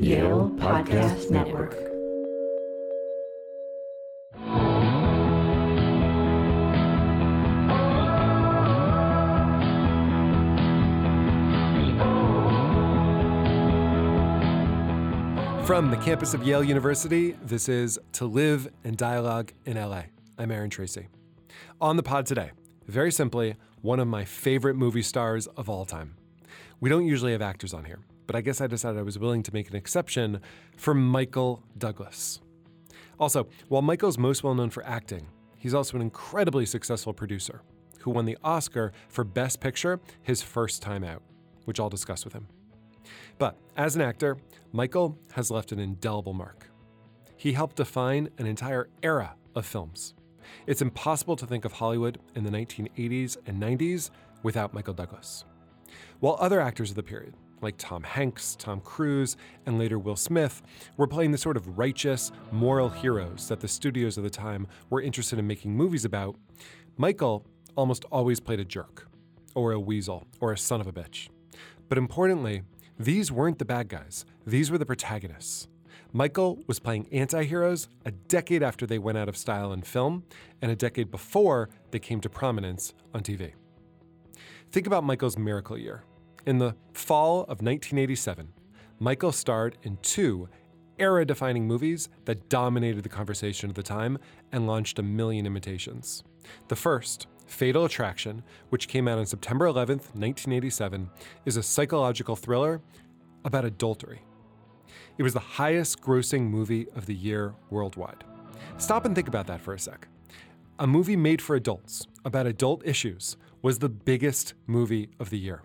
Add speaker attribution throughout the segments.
Speaker 1: Yale Podcast Network.
Speaker 2: From the campus of Yale University, this is To Live and Dialogue in LA. I'm Aaron Tracy. On the pod today, very simply, one of my favorite movie stars of all time. We don't usually have actors on here, but I guess I decided I was willing to make an exception for Michael Douglas. Also, while Michael's most well known for acting, he's also an incredibly successful producer who won the Oscar for Best Picture his first time out, which I'll discuss with him. But as an actor, Michael has left an indelible mark. He helped define an entire era of films. It's impossible to think of Hollywood in the 1980s and 90s without Michael Douglas. While other actors of the period, like Tom Hanks, Tom Cruise, and later Will Smith, were playing the sort of righteous, moral heroes that the studios of the time were interested in making movies about, Michael almost always played a jerk, or a weasel, or a son of a bitch. But importantly, these weren't the bad guys, these were the protagonists. Michael was playing anti heroes a decade after they went out of style in film, and a decade before they came to prominence on TV. Think about Michael's miracle year. In the fall of 1987, Michael starred in two era defining movies that dominated the conversation at the time and launched a million imitations. The first, Fatal Attraction, which came out on September 11, 1987, is a psychological thriller about adultery. It was the highest grossing movie of the year worldwide. Stop and think about that for a sec. A movie made for adults about adult issues was the biggest movie of the year.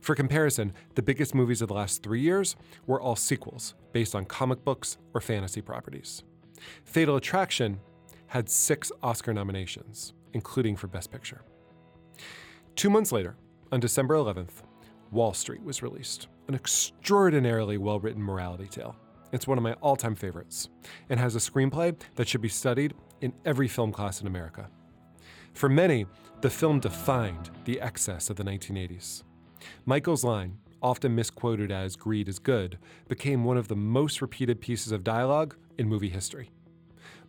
Speaker 2: For comparison, the biggest movies of the last three years were all sequels based on comic books or fantasy properties. Fatal Attraction had six Oscar nominations, including for Best Picture. Two months later, on December 11th, Wall Street was released, an extraordinarily well written morality tale. It's one of my all time favorites and has a screenplay that should be studied in every film class in America. For many, the film defined the excess of the 1980s. Michael's line, often misquoted as greed is good, became one of the most repeated pieces of dialogue in movie history.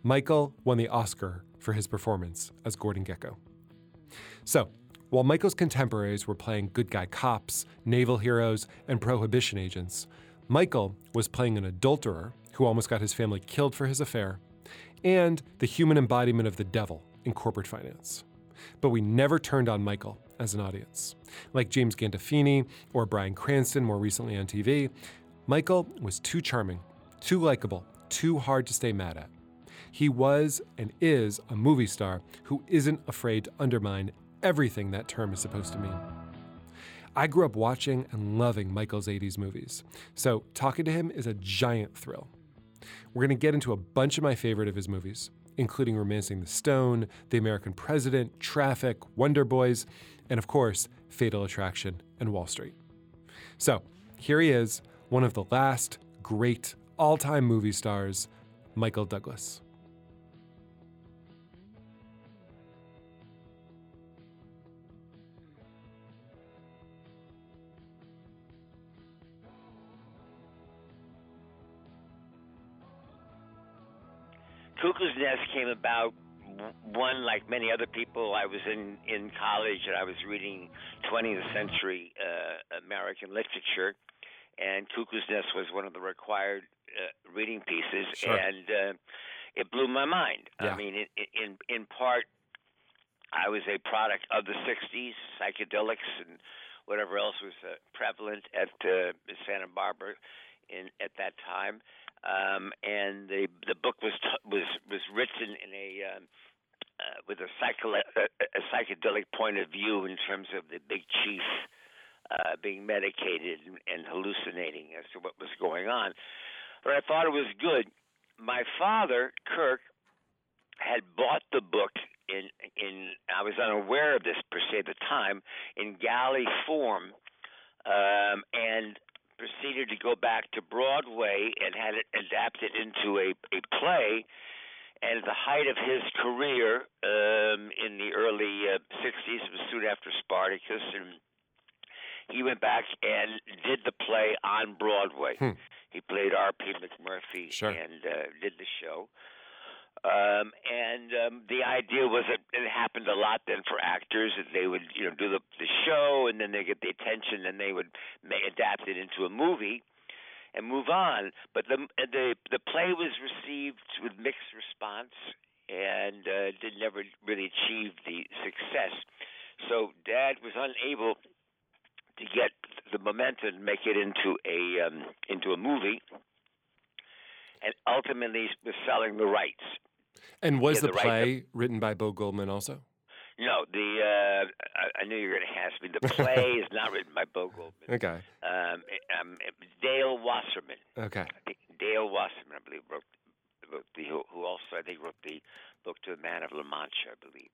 Speaker 2: Michael won the Oscar for his performance as Gordon Gekko. So, while Michael's contemporaries were playing good guy cops, naval heroes, and prohibition agents, Michael was playing an adulterer who almost got his family killed for his affair, and the human embodiment of the devil in corporate finance. But we never turned on Michael as an audience. Like James Gandolfini or Bryan Cranston more recently on TV, Michael was too charming, too likable, too hard to stay mad at. He was and is a movie star who isn't afraid to undermine everything that term is supposed to mean. I grew up watching and loving Michael's 80s movies, so talking to him is a giant thrill. We're going to get into a bunch of my favorite of his movies, including Romancing the Stone, The American President, Traffic, Wonder Boys, and of course, Fatal Attraction and Wall Street. So, here he is, one of the last great all time movie stars, Michael Douglas.
Speaker 3: Cuckoo's Nest came about one like many other people. I was in in college and I was reading 20th century uh, American literature, and Cuckoo's Nest was one of the required uh, reading pieces,
Speaker 2: Sure.
Speaker 3: and uh, it blew my mind.
Speaker 2: Yeah.
Speaker 3: I mean, in in in part, I was a product of the 60s, psychedelics and whatever else was uh, prevalent at uh, Santa Barbara in at that time. Um, and the the book was t- was was written in a um, uh, with a, psycho- a, psychedelic point of view in terms of the big chief uh, being medicated and, and hallucinating as to what was going on. But I thought it was good. My father, Kirk, had bought the book in in I was unaware of this per se at the time in galley form, um, and proceeded to go back to Broadway and had it adapted into a a play. And at the height of his career um, in the early uh, '60s, it was soon after Spartacus, and he went back and did the play on Broadway.
Speaker 2: Hmm.
Speaker 3: He played R.P. McMurphy
Speaker 2: Sure.
Speaker 3: and uh, did the show. Um, and um, the idea was that it happened a lot then for actors that they would, you know, do the, the show and then they get the attention and they would may adapt it into a movie and move on. But the the the play was received with mixed response and uh, did never really achieve the success. So Dad was unable to get the momentum and make it into a um, into a movie, and ultimately was selling the rights.
Speaker 2: And was the
Speaker 3: the right-
Speaker 2: play written by Bo Goldman also?
Speaker 3: The uh, I, I knew you were going to ask me. The play is not written by Bo Goldman.
Speaker 2: Okay.
Speaker 3: Um, it- um, it was Dale Wasserman.
Speaker 2: Okay.
Speaker 3: Dale Wasserman, I believe, wrote, wrote the who, who also I think wrote the book to the Man of La Mancha, I believe.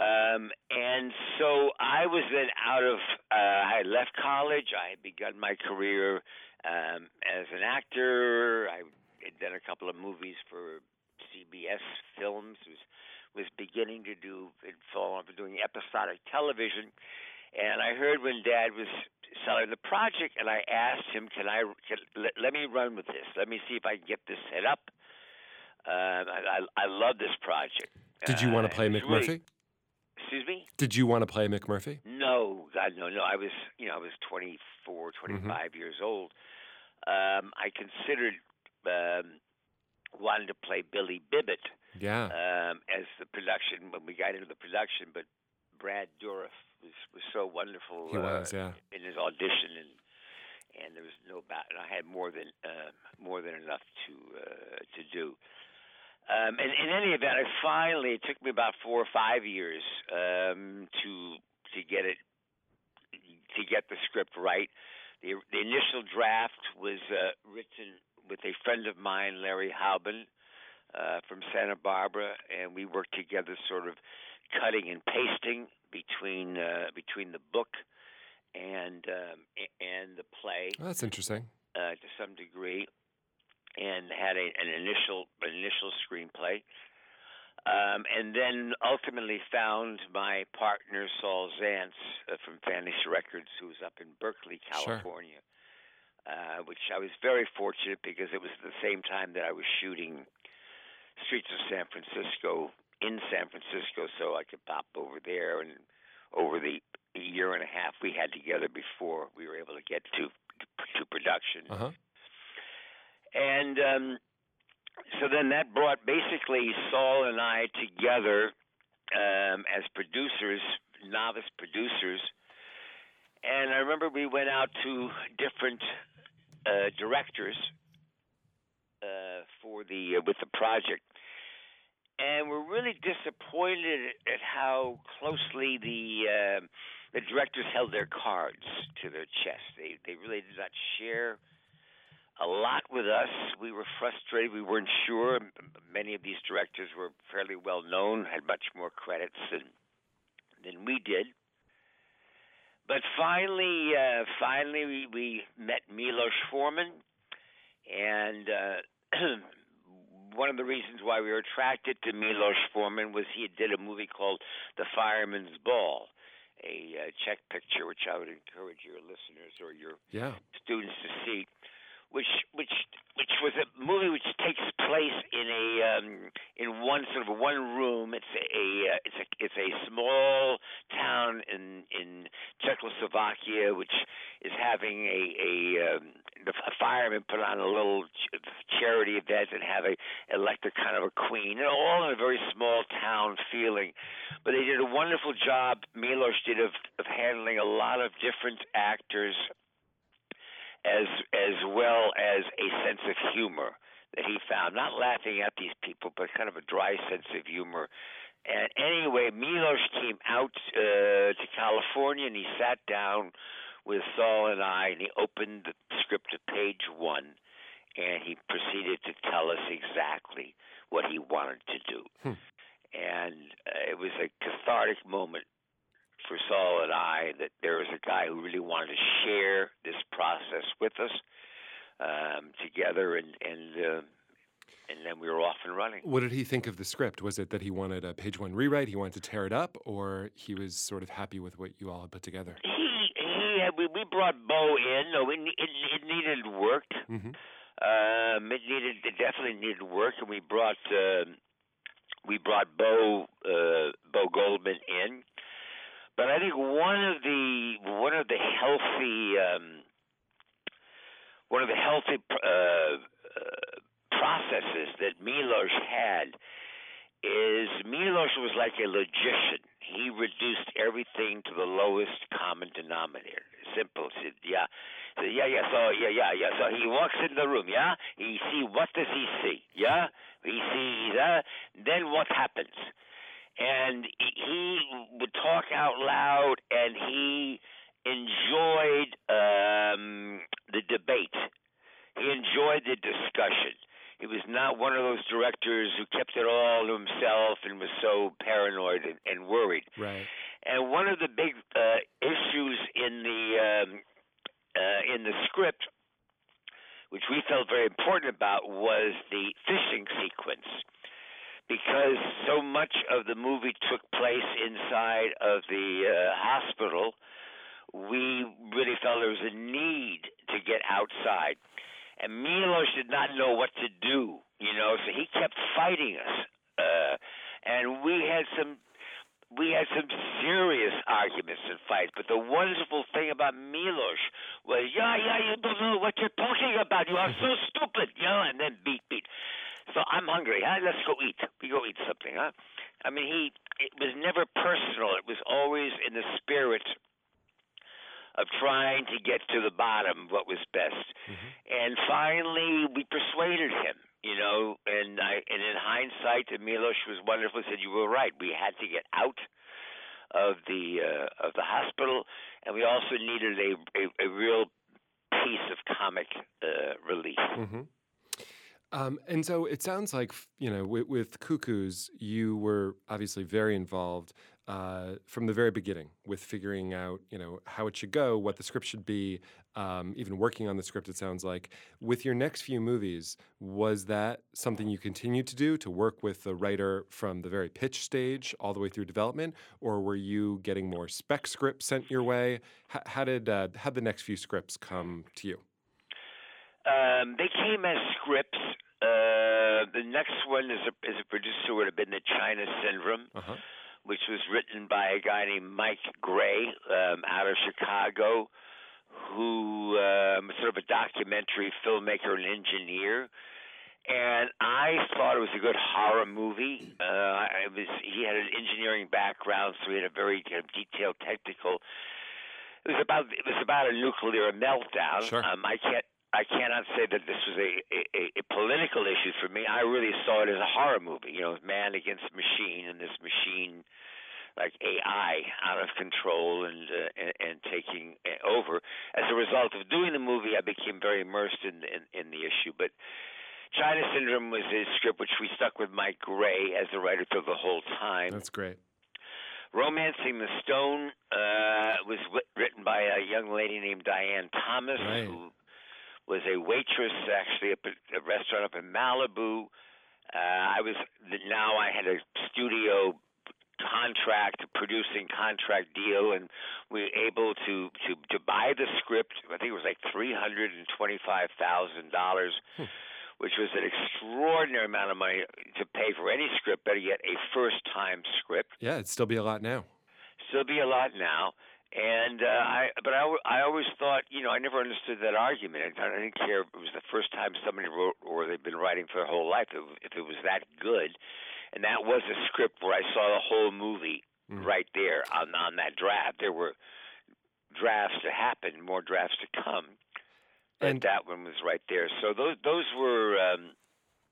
Speaker 3: Um, and so I was then out of. Uh, I had left college. I had begun my career um, as an actor. I had done a couple of movies for CBS Films. Was was beginning to do on for doing episodic television. And I heard when Dad was selling the project, and I asked him, "Can I can, let, let me run with this? Let me see if I can get this set up." Um, I, I I love this project.
Speaker 2: Did you want to
Speaker 3: Uh,
Speaker 2: play McMurphy?
Speaker 3: really- excuse me?
Speaker 2: Did you want to play McMurphy?
Speaker 3: No, God, no, no. I was, you know, I was 24, 25 years old. Um, I considered um, wanting to play Billy Bibbit
Speaker 2: Yeah.
Speaker 3: um, as the production when we got into the production, but Brad Dourif was was so wonderful
Speaker 2: He
Speaker 3: uh,
Speaker 2: was, yeah.
Speaker 3: in his audition, and and there was no bat, and I had more than uh, more than enough to uh, to do. Um, and in any event, I finally it took me about four or five years um, to to get it to get the script right. The, the initial draft was uh, written with a friend of mine, Larry Hauben, uh, from Santa Barbara, and we worked together, sort of cutting and pasting between uh, between the book and um, and the play
Speaker 2: Oh, that's interesting.
Speaker 3: uh, to some degree, and had a, an initial an initial screenplay, um, and then ultimately found my partner Saul Zaentz uh, from Fantasy Records, who was up in Berkeley,
Speaker 2: Sure.
Speaker 3: California, uh, which I was very fortunate because it was at the same time that I was shooting Streets of San Francisco in San Francisco, so I could pop over there and over the year and a half we had together before we were able to get to to production.
Speaker 2: Uh huh.
Speaker 3: And um, so then that brought basically Saul and I together um, as producers, novice producers. And I remember we went out to different uh, directors uh, for the uh, with the project, and we're really disappointed at how closely the uh, the directors held their cards to their chest. They they really did not share a lot with us. We were frustrated. We weren't sure. Many of these directors were fairly well known, had much more credits than than we did. But finally, uh, finally, we, we met Milos Forman, and uh, one of the reasons why we were attracted to Milos Forman was he did a movie called The Fireman's Ball, a uh, Czech picture, which I would encourage your listeners or your
Speaker 2: Yeah.
Speaker 3: students to see, which which which was a movie which takes place in a um, in one sort of one room. It's a, uh, it's a it's a small town in in Czechoslovakia which is having a a um, the fireman put on a little ch- charity event and have a elect a kind of a queen, and all in a very small town feeling. But they did a wonderful job. Milos did of of handling a lot of different actors as as well as a sense of humor that he found. Not laughing at these people, but kind of a dry sense of humor. And anyway, Milos came out uh, to California and he sat down with Saul and I, and he opened the script at page one, and he proceeded to tell us exactly what he wanted to do.
Speaker 2: Hmm.
Speaker 3: And uh, it was a cathartic moment for Saul and I that there was a guy who really wanted to share this process with us um, together, and and uh, and then we were off and running.
Speaker 2: What did he think of the script? Was it that he wanted a page one rewrite, he wanted to tear it up, or he was sort of happy with what you all had put together?
Speaker 3: He he we we brought Bo in. No, it it, it needed work.
Speaker 2: Mm-hmm.
Speaker 3: Um, it needed it definitely needed work, and we brought uh, we brought Bo uh, Bo Goldman in. But I think one of the one of the healthy um, one of the healthy uh, uh, processes that Milos had is Milos was like a logician. He reduced everything to the lowest common denominator. Simple. Said, yeah. So, yeah, yeah. So yeah, yeah, yeah. So he walks in the room. Yeah. He see what does he see? Yeah. He sees. Uh, then what happens? And he would talk out loud, and he enjoyed um, the debate. He enjoyed the discussion. He was not one of those directors who kept it all to himself and was so paranoid and, and worried.
Speaker 2: Right.
Speaker 3: And one of the big uh, issues in the um, uh, in the script, which we felt very important about, was the fishing sequence, because so much of the movie took place inside of the uh, hospital. We really felt there was a need to get outside and Milos did not know what to do, you know, so he kept fighting us. Uh, and we had some we had some serious arguments and fights. But the wonderful thing about Milos was, yeah, yeah, you don't know what you're talking about. You are so stupid, you know, and then beat, beat. So I'm hungry, huh? Let's go eat. We go eat something, huh? I mean, he it was never personal. It was always in the spirit of trying to get to the bottom of what was best.
Speaker 2: Mm-hmm.
Speaker 3: And finally, we persuaded him, you know. And I, and in hindsight, Milos was wonderful. Said you were right. We had to get out of the uh, of the hospital, and we also needed a a, a real piece of comic uh, relief.
Speaker 2: hmm Um, and so it sounds like, you know, with, with Cuckoos, you were obviously very involved uh, from the very beginning with figuring out, you know, how it should go, what the script should be, um, even working on the script, it sounds like. With your next few movies, was that something you continued to do, to work with the writer from the very pitch stage all the way through development? Or were you getting more spec scripts sent your way? H- how did uh, how the next few scripts come to you?
Speaker 3: Um, they came as scripts. Uh, the next one is a, is a producer would have been the China Syndrome,
Speaker 2: Uh-huh.
Speaker 3: which was written by a guy named Mike Gray um, out of Chicago, who um, sort of a documentary filmmaker and engineer. And I thought it was a good horror movie. Uh, it was he had an engineering background, so he had a very kind of detailed technical. It was about it was about a nuclear meltdown.
Speaker 2: Sure.
Speaker 3: Um, I can't I cannot say that this was a, a a political issue for me. I really saw it as a horror movie. You know, man against machine, and this machine like AI out of control and uh, and, and taking over. As a result of doing the movie, I became very immersed in in, in the issue. But China Syndrome was a script which we stuck with Mike Gray as the writer through the whole time.
Speaker 2: That's great.
Speaker 3: Romancing the Stone uh, was written by a young lady named Diane Thomas,
Speaker 2: Right.
Speaker 3: who was a waitress actually at a restaurant up in Malibu. Uh, I was now I had a studio contract, producing contract deal, and we were able to to to buy the script. I think it was like three hundred and twenty five thousand dollars. Which was an extraordinary amount of money to pay for any script, better yet, a first time script
Speaker 2: Yeah, it'd still be a lot now.
Speaker 3: still be a lot now. And uh, I, but I, I always thought, you know, I never understood that argument. I didn't care if it was the first time somebody wrote or they've been writing for their whole life. If, if it was that good, and that was a script where I saw the whole movie
Speaker 2: Mm.
Speaker 3: right there on on that draft. There were drafts to happen, more drafts to come, but
Speaker 2: And-
Speaker 3: that one was right there. So those those were. Um,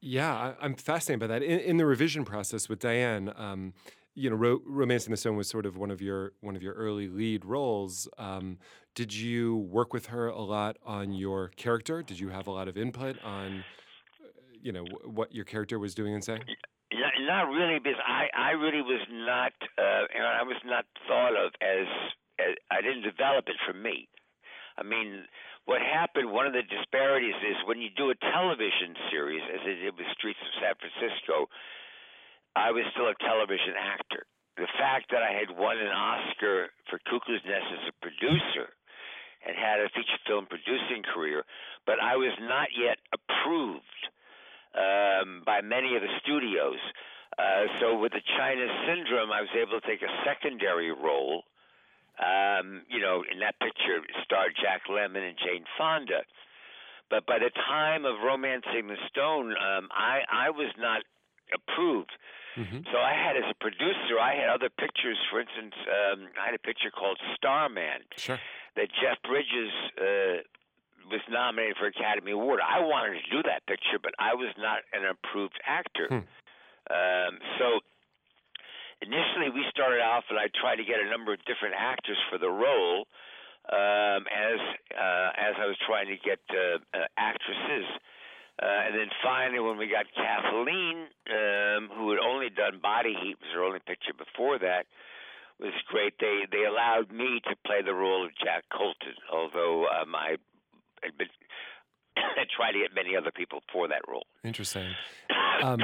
Speaker 2: Yeah, I, I'm fascinated by that. In, in the revision process with Diane, um, you know, Ro- "Romancing the Stone" was sort of one of your one of your early lead roles. Um, did you work with her a lot on your character? Did you have a lot of input on, uh, you know, wh- what your character was doing and saying?
Speaker 3: Not, not really, because I, I really was not, uh, and I was not thought of as, as, I didn't develop it for me. I mean, what happened, one of the disparities is when you do a television series, as I did with Streets of San Francisco, I was still a television actor. The fact that I had won an Oscar for Cuckoo's Nest as a producer and had a feature film producing career, but I was not yet approved um, by many of the studios. Uh, so with the China Syndrome, I was able to take a secondary role. Um, you know, in that picture starred Jack Lemmon and Jane Fonda. But by the time of Romancing the Stone, um, I I was not approved.
Speaker 2: Mm-hmm.
Speaker 3: So I had as a producer, I had other pictures. For instance, um, I had a picture called Starman
Speaker 2: Sure.
Speaker 3: that Jeff Bridges uh, was nominated for Academy Award. I wanted to do that picture, but I was not an approved actor.
Speaker 2: Hmm.
Speaker 3: Um, so initially, we started off, and I tried to get a number of different actors for the role. Um, as uh, as I was trying to get uh, uh, actresses, uh, and then finally, when we got Kathleen, um, who had only done Body Heat, was her only picture before that, was great. They they allowed me to play the role of Jack Colton, although um, I had been I tried to get many other people for that role.
Speaker 2: Interesting. Um,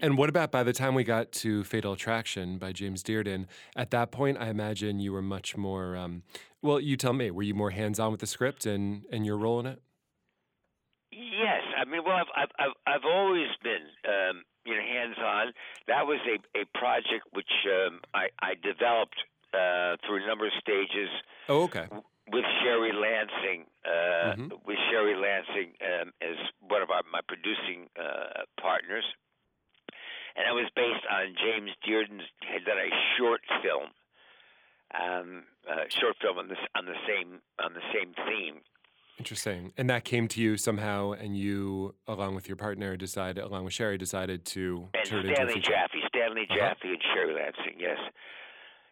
Speaker 2: and what about by the time we got to Fatal Attraction by James Dearden? At that point, I imagine you were much more. Um, well, you tell me. Were you more hands-on with the script and and your role in it?
Speaker 3: Yes, I mean, well, I've I've I've, I've always been um, you know hands-on. That was a a project which um, I I developed uh, through a number of stages
Speaker 2: Oh, okay.
Speaker 3: with Sherry Lansing, uh,
Speaker 2: Mhm.
Speaker 3: with Sherry Lansing um, as one of our, my producing uh, partners, and it was based on James Dearden's had done a short film, um, uh, short film on this on the same on the same theme.
Speaker 2: Interesting. And that came to you somehow, and you, along with your partner, decided, along with Sherry, decided to
Speaker 3: And
Speaker 2: turn it into a
Speaker 3: Stanley. Jaffe, Stanley
Speaker 2: Uh-huh.
Speaker 3: Jaffe, and Sherry Lansing. Yes.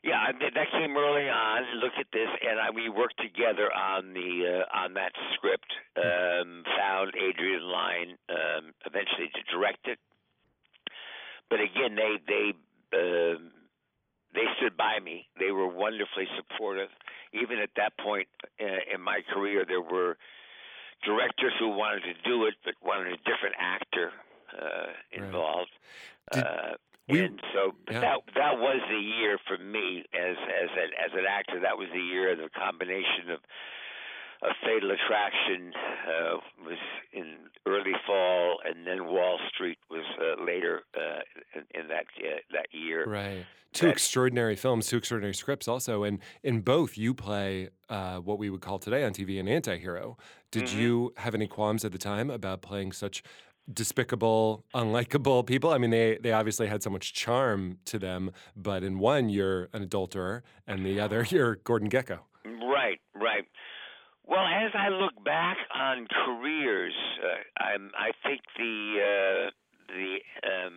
Speaker 3: Yeah, that came early on. Look at this, and I, we worked together on the uh, on that script. Um, found Adrian Lyne um, eventually to direct it, but again, they they um, they stood by me. They were wonderfully supportive. Even at that point uh, in my career, there were directors who wanted to do it, but wanted a different actor uh, involved.
Speaker 2: Did
Speaker 3: uh,
Speaker 2: we-
Speaker 3: and so
Speaker 2: yeah.
Speaker 3: that that was the year for me as as an as an actor. That was the year of the combination of of Fatal Attraction uh, was in early fall, and then Wall Street was uh, later uh, in, in that uh, that year.
Speaker 2: Right. Two
Speaker 3: That-
Speaker 2: extraordinary films, two extraordinary scripts, also. And in both, you play uh, what we would call today on TV an anti hero. Did
Speaker 3: Mhm.
Speaker 2: you have any qualms at the time about playing such despicable, unlikable people? I mean, they, they obviously had so much charm to them, but in one, you're an adulterer, and the other, you're Gordon Gekko.
Speaker 3: Right, right. Well, as I look back on careers, uh, I'm, I think the uh, the um,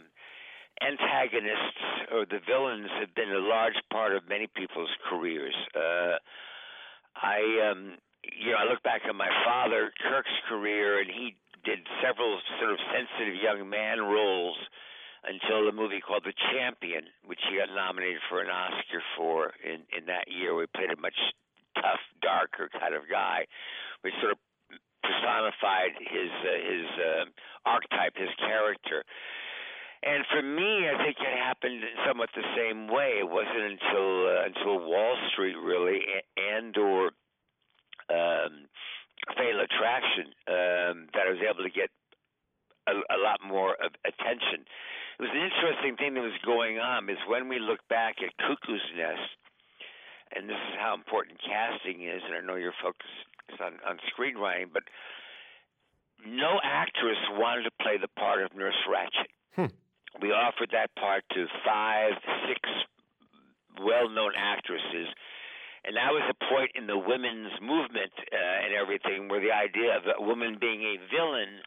Speaker 3: antagonists or the villains have been a large part of many people's careers. Uh, I, um, you know, I look back on my father Kirk's career, and he did several sort of sensitive young man roles until the movie called The Champion, which he got nominated for an Oscar for in in that year. We played a much tough, darker kind of guy, which sort of personified his uh, his uh, archetype, his character. And for me, I think it happened in somewhat the same way. It wasn't until uh, until Wall Street really, and or um, Fatal Attraction, um, that I was able to get a, a lot more attention. It was an interesting thing that was going on. Is when we look back at Cuckoo's Nest, and this is how important casting is, and I know your focus is on, on screenwriting, but no actress wanted to play the part of Nurse Ratched.
Speaker 2: Hmm.
Speaker 3: We offered that part to five, six well-known actresses, and that was a point in the women's movement uh, and everything where the idea of a woman being a villain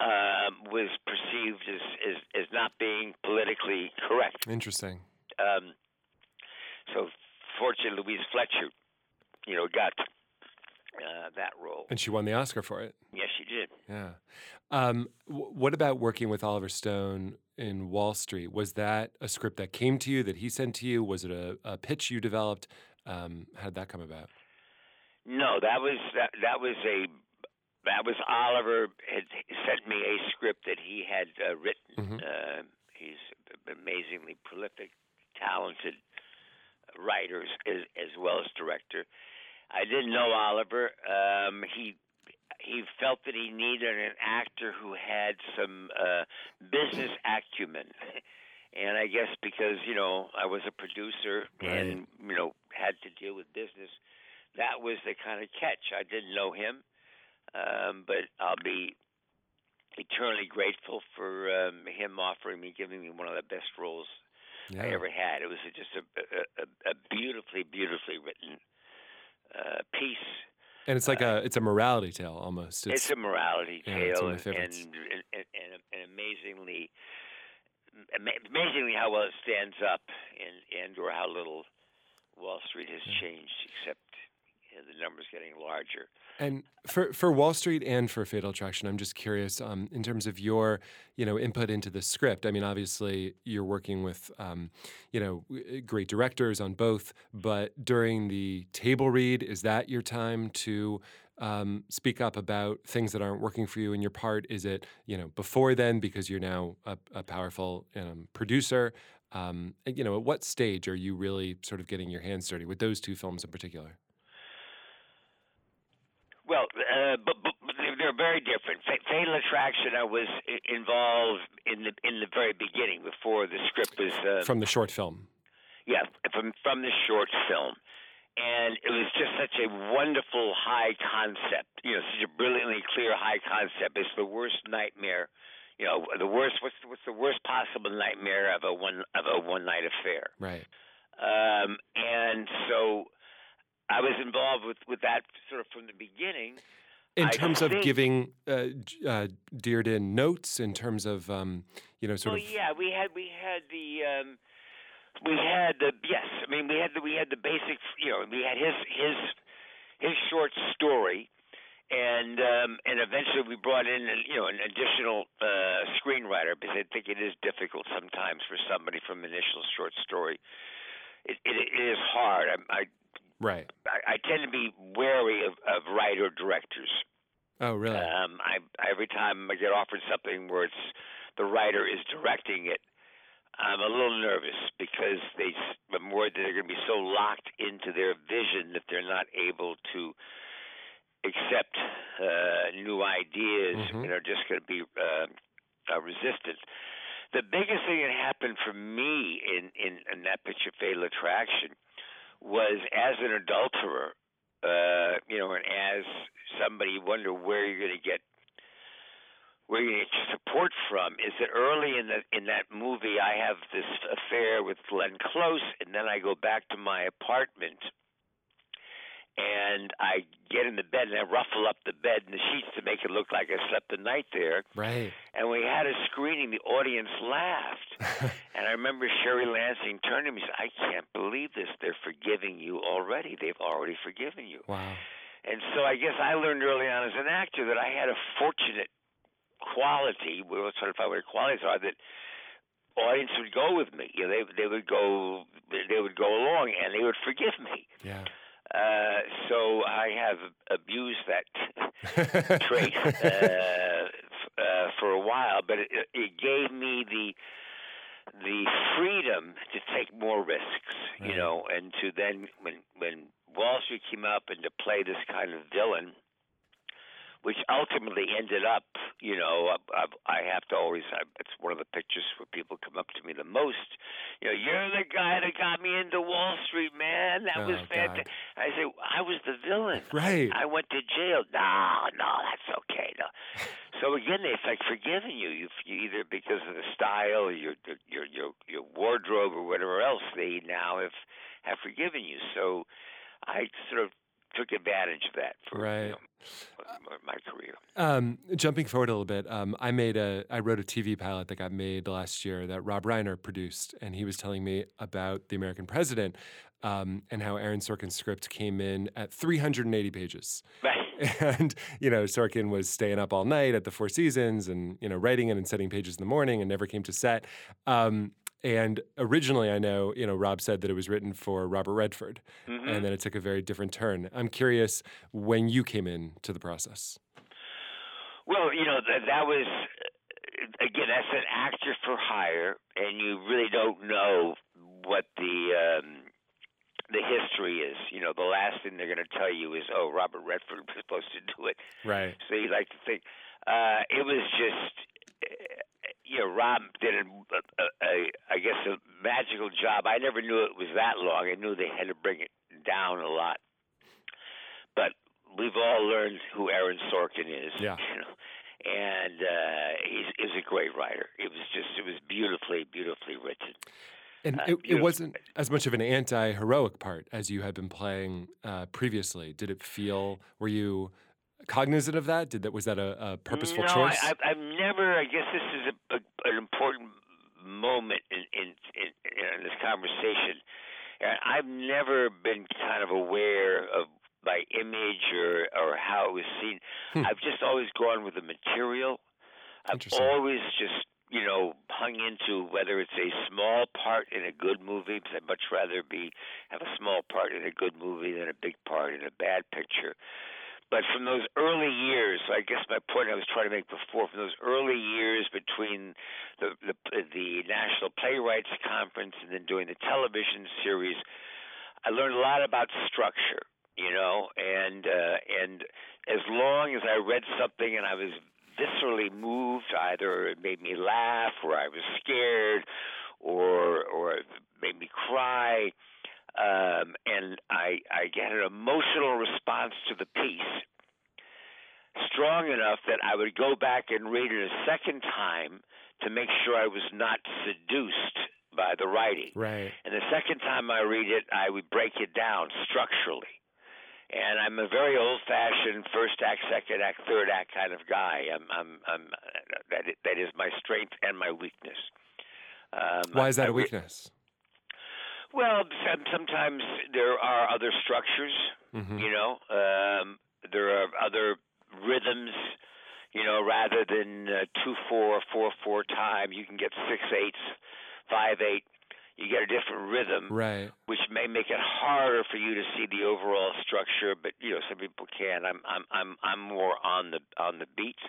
Speaker 3: um, was perceived as, as as not being politically correct.
Speaker 2: Interesting.
Speaker 3: Um, so, fortunately, Louise Fletcher, you know, got uh, that role.
Speaker 2: And she won the Oscar for it.
Speaker 3: Yes, she did.
Speaker 2: Yeah. Um, w- what about working with Oliver Stone in Wall Street? Was that a script that came to you that he sent to you? Was it a, a pitch you developed? Um, how did that come about?
Speaker 3: No, that was that, that was a that was Oliver had sent me a script that he had uh, written.
Speaker 2: Mhm.
Speaker 3: Uh, he's amazingly prolific, talented writer as, as well as director. I didn't know Oliver. Um, he he felt that he needed an actor who had some uh, business acumen. and I guess because you know I was a producer
Speaker 2: Right.
Speaker 3: and you know had to deal with business, that was the kind of catch. I didn't know him, um, but I'll be eternally grateful for um, him offering me, giving me one of the best roles
Speaker 2: Yeah.
Speaker 3: I ever had. It was just a, a, a- beautifully, beautifully written uh, piece.
Speaker 2: And it's like a it's a morality tale almost.
Speaker 3: It's, a morality
Speaker 2: yeah, it's
Speaker 3: tale,
Speaker 2: one of
Speaker 3: and,
Speaker 2: my
Speaker 3: and, and, and, and amazingly, amazingly how well it stands up, and and or how little Wall Street has changed, except know, the numbers getting larger.
Speaker 2: And for for Wall Street and for Fatal Attraction, I'm just curious um, in terms of your you know input into the script. I mean, obviously you're working with um, you know great directors on both, but during the table read, is that your time to um, speak up about things that aren't working for you in your part? Is it you know before then because you're now a, a powerful um, producer? Um, you know, at what stage are you really sort of getting your hands dirty with those two films in particular?
Speaker 3: Uh, but, but, they're- very different. Fa- Fatal Attraction, I was involved in the in the very beginning before the script was uh,
Speaker 2: From the short film.
Speaker 3: Yeah, from from the short film, and it was just such a wonderful high concept. You know, such a brilliantly clear high concept. It's the worst nightmare. You know, the worst. What's what's the worst possible nightmare of a one of a one night affair?
Speaker 2: Right.
Speaker 3: Um, and so, I was involved with with that sort of from the beginning.
Speaker 2: In terms of giving uh, uh, Dearden notes, in terms of um, you know, sort
Speaker 3: well,
Speaker 2: of
Speaker 3: yeah, we had we had the um, we had the yes. I mean, we had the we had the basic. You know, we had his his his short story, and um, and eventually we brought in an, you know an additional uh, screenwriter because I think it is difficult sometimes for somebody from initial short story. It, it, it is hard. I, I
Speaker 2: right.
Speaker 3: I I tend to be wary of, of writer directors.
Speaker 2: Oh, really?
Speaker 3: Um, I every time I get offered something where it's the writer is directing it, I'm a little nervous because they I'm worried that they're going to be so locked into their vision that they're not able to accept uh, new ideas
Speaker 2: Mhm.
Speaker 3: and are just going to be uh, uh, resistant. The biggest thing that happened for me in, in, in that picture, Fatal Attraction, was as an adulterer, uh, you know, and as somebody wonder where you're going to get where you get support from is that early in the in that movie I have this affair with Glenn Close and then I go back to my apartment and I get in the bed and I ruffle up the bed and the sheets to make it look like I slept the night there
Speaker 2: right.
Speaker 3: and we had a screening the audience laughed and I remember Sherry Lansing turned to me and said, I can't believe this. They're forgiving you already. They've already forgiven you.
Speaker 2: wow.
Speaker 3: And so I guess I learned early on as an actor that I had a fortunate quality, we'll try to find what the qualities are, that audience would go with me. You know, they they would go they would go along and they would forgive me.
Speaker 2: Yeah.
Speaker 3: Uh, so I have abused that trait uh, uh, for a while, but it, it gave me the the freedom to take more risks,
Speaker 2: Right.
Speaker 3: you know, and to then when when Wall Street came up and to play this kind of villain, which ultimately ended up, you know, I, I have to always. I, it's one of the pictures where people come up to me the most. You know, you're the guy that got me into Wall Street, man. That
Speaker 2: Oh,
Speaker 3: was fantastic. I say I was the villain.
Speaker 2: Right.
Speaker 3: I went to jail. No, no, that's okay. No. So again, it's like forgiving you. You, you either because of the style, or your your your your wardrobe, or whatever else, they now have have forgiven you. So I sort of took advantage of that for
Speaker 2: Right.
Speaker 3: you know, my- my career.
Speaker 2: Um, jumping forward a little bit, um, I made a I wrote a TV pilot that got made last year that Rob Reiner produced, and he was telling me about the American President um, and how Aaron Sorkin's script came in at 380 pages. And you know Sorkin was staying up all night at the Four Seasons and you know writing it and setting pages in the morning and never came to set. Um, and originally, I know you know Rob said that it was written for Robert Redford,
Speaker 3: Mhm.
Speaker 2: and then it took a very different turn. I'm curious when you came in to the process.
Speaker 3: Well, you know that that was uh, again that's an actor for hire, and you really don't know what the um, the history is. You know, the last thing they're going to tell you is, "Oh, Robert Redford was supposed to do it."
Speaker 2: Right.
Speaker 3: So you like to think uh, it was just, you know, Rob did a, a, a, I guess, a magical job. I never knew it was that long. I knew they had to bring it down a lot, but we've all learned who Aaron Sorkin is.
Speaker 2: Yeah.
Speaker 3: You know? And uh, he's, he's a great writer. It was just, it was beautifully, beautifully written.
Speaker 2: And
Speaker 3: Uh,
Speaker 2: it, it wasn't as much of an anti-heroic part as you had been playing uh, previously. Did it feel? Were you cognizant of that? Did that was that a, a purposeful
Speaker 3: no,
Speaker 2: choice?
Speaker 3: I, never. I guess this is a, a, an important moment in in, in in this conversation. And I've never been kind of aware of my image or or how it was seen.
Speaker 2: Hmm.
Speaker 3: I've just always gone with the material. I've always just you know hung into whether it's a small part in a good movie because I'd much rather be have a small part in a good movie than a big part in a bad picture. But from those early years, I guess my point I was trying to make before, from those early years between the the, the National Playwrights Conference and then doing the television series, I learned a lot about structure, you know, and uh, and as long as I read something and I was viscerally moved, either it made me laugh or I was scared or or it made me cry um, and I, I get an emotional response to the piece strong enough that I would go back and read it a second time to make sure I was not seduced by the writing.
Speaker 2: right.
Speaker 3: And the second time I read it, I would break it down structurally. And I'm a very old-fashioned first act, second act, third act kind of guy. I'm, I'm, I'm that is, that is my strength and my weakness. Um,
Speaker 2: Why is that a
Speaker 3: re-
Speaker 2: weakness?
Speaker 3: Well, some, sometimes there are other structures.
Speaker 2: hmm
Speaker 3: You know, um, there are other rhythms. You know, rather than uh, two four four four time, you can get six eights, five eight. You get a different rhythm,
Speaker 2: Right.
Speaker 3: which may make it harder for you to see the overall structure. But you know, some people can. I'm I'm I'm I'm more on the on the beat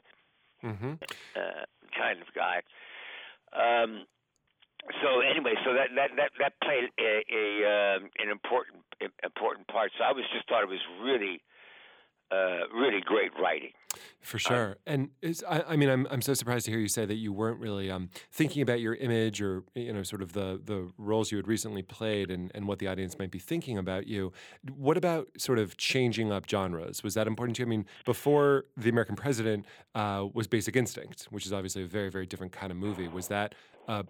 Speaker 2: hmm
Speaker 3: uh, kind of guy. Um, so anyway, so that that that that played a, a um, an important important part. So I was just thought it was really uh, really great writing.
Speaker 2: For sure. and is, I, I mean, I'm, I'm so surprised to hear you say that you weren't really um, thinking about your image or, you know, sort of the, the roles you had recently played and, and what the audience might be thinking about you. What about sort of changing up genres? Was that important to you? I mean, before The American President uh, was Basic Instinct, which is obviously a very, very different kind of movie. Was that, uh,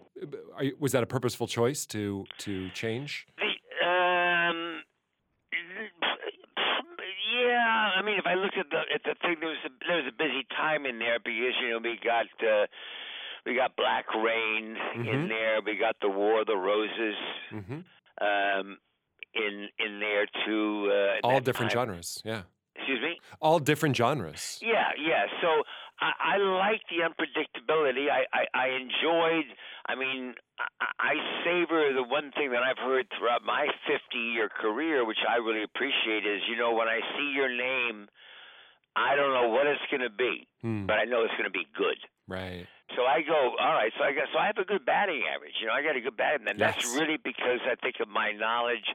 Speaker 2: are you, was that a purposeful choice to, to change?
Speaker 3: The um, yeah, I mean, if I looked at the at the thing, there was a there was a busy time in there because you know we got uh, we got Black Rain in
Speaker 2: Mhm.
Speaker 3: there, we got the War of the Roses
Speaker 2: hmm
Speaker 3: um, in in there too. Uh,
Speaker 2: All different
Speaker 3: time.
Speaker 2: genres. Yeah.
Speaker 3: Excuse me.
Speaker 2: All different genres.
Speaker 3: Yeah, yeah. So I, I like the unpredictability. I, I, I enjoyed. I mean, I, I savor the one thing that I've heard throughout my 50-year career, which I really appreciate, is you know when I see your name, I don't know what it's going to be,
Speaker 2: Hmm,
Speaker 3: but I know it's going to be good.
Speaker 2: right.
Speaker 3: So I go, all right. So I got, so I have a good batting average. You know, I got a good batting, and that's really because I think of my knowledge,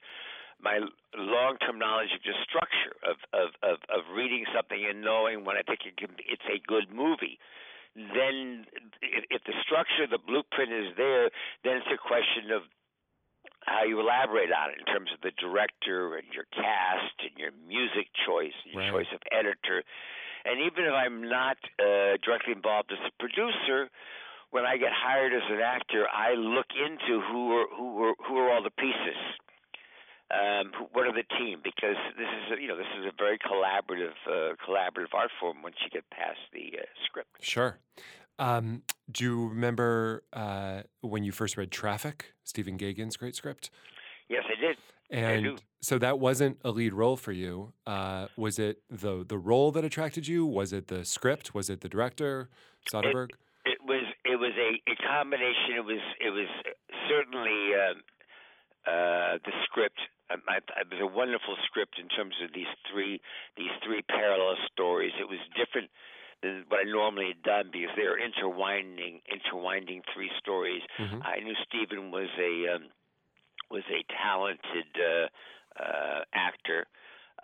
Speaker 3: my long-term knowledge of just structure of of of, of reading something and knowing when I think it can, it's a good movie. Then, if, if the structure, the blueprint is there, then it's a question of how you elaborate on it in terms of the director and your cast and your music choice, and your
Speaker 2: Right.
Speaker 3: choice of editor. And even if I'm not uh, directly involved as a producer, when I get hired as an actor, I look into who are who are who are all the pieces. Um, who, what are the team? Because this is a, you know this is a very collaborative uh, collaborative art form once you get past the uh, script.
Speaker 2: Sure. Um, do you remember uh, when you first read Traffic, Stephen Gaghan's great script?
Speaker 3: Yes, I did.
Speaker 2: And
Speaker 3: do.
Speaker 2: so that wasn't a lead role for you. Uh, was it the the role that attracted you? Was it the script? Was it the director, Soderbergh?
Speaker 3: It was it was a, a combination. It was it was certainly um, uh, the script. Um, I, it was a wonderful script in terms of these three these three parallel stories. It was different than what I normally had done because they were intertwining intertwining three stories.
Speaker 2: Mhm.
Speaker 3: I knew Stephen was a um, was a talented uh, uh, actor.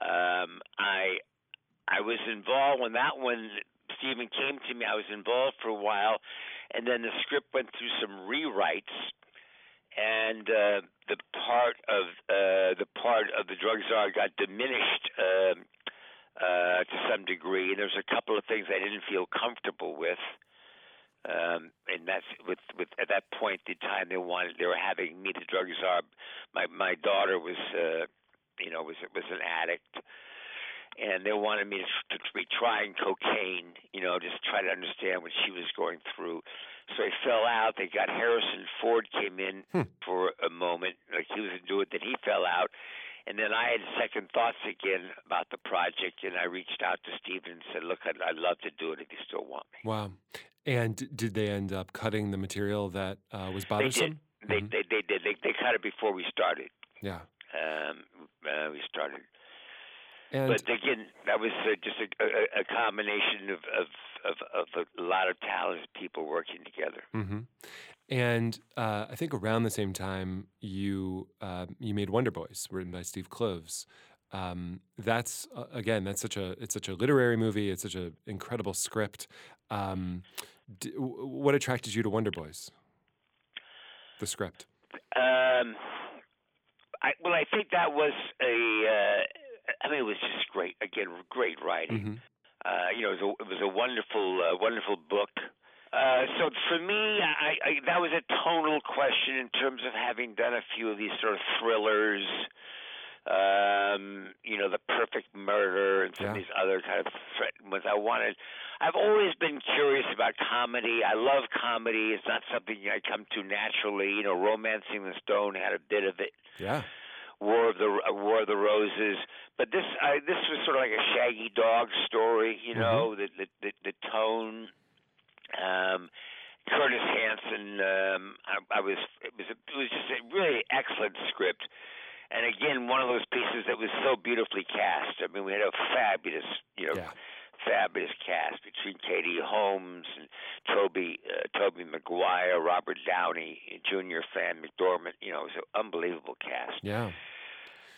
Speaker 3: Um, I I was involved when that one Stephen came to me. I was involved for a while, and then the script went through some rewrites, and uh, the part of uh, the part of the drug czar got diminished. Uh, uh, to some degree, and there's a couple of things I didn't feel comfortable with. Um, and that's with with at that point the time they wanted they were having me the drug czar. My my daughter was uh, you know was was an addict, and they wanted me to, to be trying cocaine. You know, just try to understand what she was going through. So I fell out. They got Harrison Ford came in
Speaker 2: Hmm.
Speaker 3: for a moment, like he was into it. Then he fell out, and then I had second thoughts again about the project, and I reached out to Steven and said, "Look, I'd, I'd love to do it if you still want me."
Speaker 2: Wow. And did they end up cutting the material that uh, was bothersome?
Speaker 3: They
Speaker 2: Mhm.
Speaker 3: they they did. They they cut it before we started.
Speaker 2: Yeah.
Speaker 3: Um, uh, we started,
Speaker 2: And
Speaker 3: but again, that was uh, just a, a, a combination of, of of of a lot of talented people working together.
Speaker 2: hmm And uh, I think around the same time, you uh, you made Wonder Boys, written by Steve Kloves. Um, that's uh, again, that's such a it's such a literary movie. It's such an incredible script. Um, d- what attracted you to Wonder Boys? The script.
Speaker 3: Um, I well, I think that was a. Uh, I mean, it was just great. Again, great writing. Uh, you know, it was a, it was a wonderful, uh, wonderful book. Uh, so for me, I, I, that was a tonal question in terms of having done a few of these sort of thrillers. Um, you know, the perfect murder and some of these other kind of threat ones. I wanted. I've always been curious about comedy. I love comedy. It's not something I come to naturally. You know, Romancing the Stone had a bit of it.
Speaker 2: Yeah.
Speaker 3: War of the uh, War of the Roses. But this I, this was sort of like a Shaggy Dog story, you know, the, the the the tone. Um, Curtis Hanson. Um, I, I was it was a, it was just a really excellent script. And again, one of those pieces that was so beautifully cast. I mean, we had a fabulous, you know,
Speaker 2: Yeah.
Speaker 3: fabulous cast between Katie Holmes and Toby uh, Tobey Maguire, Robert Downey Jr., Fran McDormand. You know, it was an unbelievable cast.
Speaker 2: Yeah.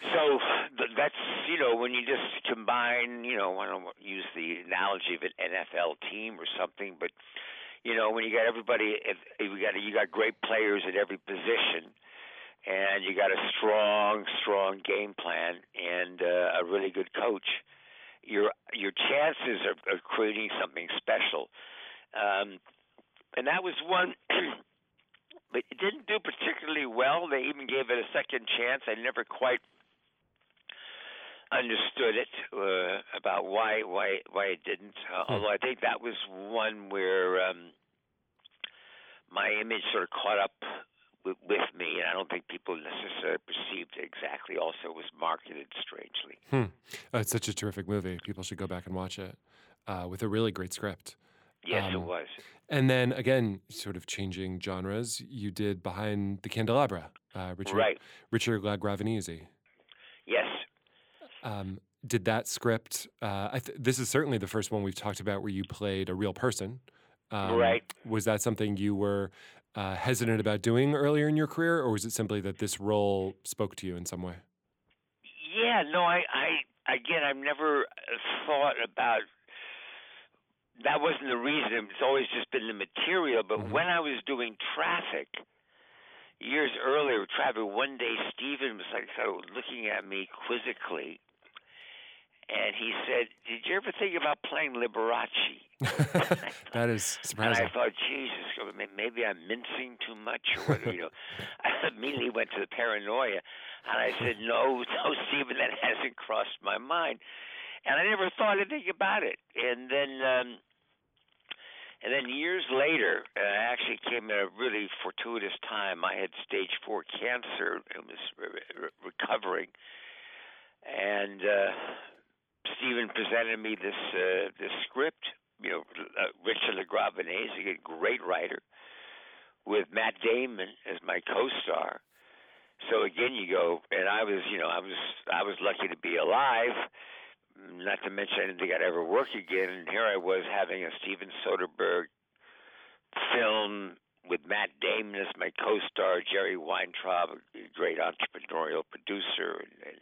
Speaker 3: So that's you know when you just combine you know I don't use the analogy of an NFL team or something, but you know when you got everybody, if, you got you got great players at every position, and you got a strong strong game plan and uh, a really good coach, your your chances of, of creating something special. Um, and that was one. But it didn't do particularly well. They even gave it a second chance. I never quite understood it uh, about why why why it didn't. Uh,
Speaker 2: Hmm.
Speaker 3: Although I think that was one where um, my image sort of caught up with, with me, and I don't think people necessarily perceived it exactly. Also, it was marketed strangely.
Speaker 2: Hmm. Oh, it's such a terrific movie. People should go back and watch it uh, with a really great script.
Speaker 3: Yes, it
Speaker 2: Um,
Speaker 3: was.
Speaker 2: And then again, sort of changing genres, you did Behind the Candelabra, uh, Richard,
Speaker 3: Right.
Speaker 2: Richard
Speaker 3: LaGravenese.
Speaker 2: Um, did that script, uh, I th- this is certainly the first one we've talked about where you played a real person. Um,
Speaker 3: Right.
Speaker 2: Was that something you were uh, hesitant about doing earlier in your career, or was it simply that this role spoke to you in some way?
Speaker 3: Yeah, no, I, I again, I've never uh, thought about. That wasn't the reason. It's always just been the material. But
Speaker 2: Mhm.
Speaker 3: when I was doing traffic years earlier, traffic one day, Steven was like sort of looking at me quizzically, and he said, "Did you ever think about playing Liberace?"
Speaker 2: that is
Speaker 3: And
Speaker 2: surprising.
Speaker 3: I thought, Jesus, maybe I'm mincing too much, or what, you know. I immediately went to the paranoia, and I said, No, no, Steven, that hasn't crossed my mind, and I never thought anything about it. And then, um, and then years later, uh, I actually came at a really fortuitous time. I had stage four cancer and was re- re- recovering, and uh, Steven presented me this uh, this script you know, uh, Richard LaGravenese, a great writer, with Matt Damon as my co-star. So again, you go, and I was, you know, I was, I was lucky to be alive. Not to mention, I think I'd ever work again. And here I was having a Steven Soderbergh film with Matt Damon as my co-star, Jerry Weintraub, a great entrepreneurial producer, and, and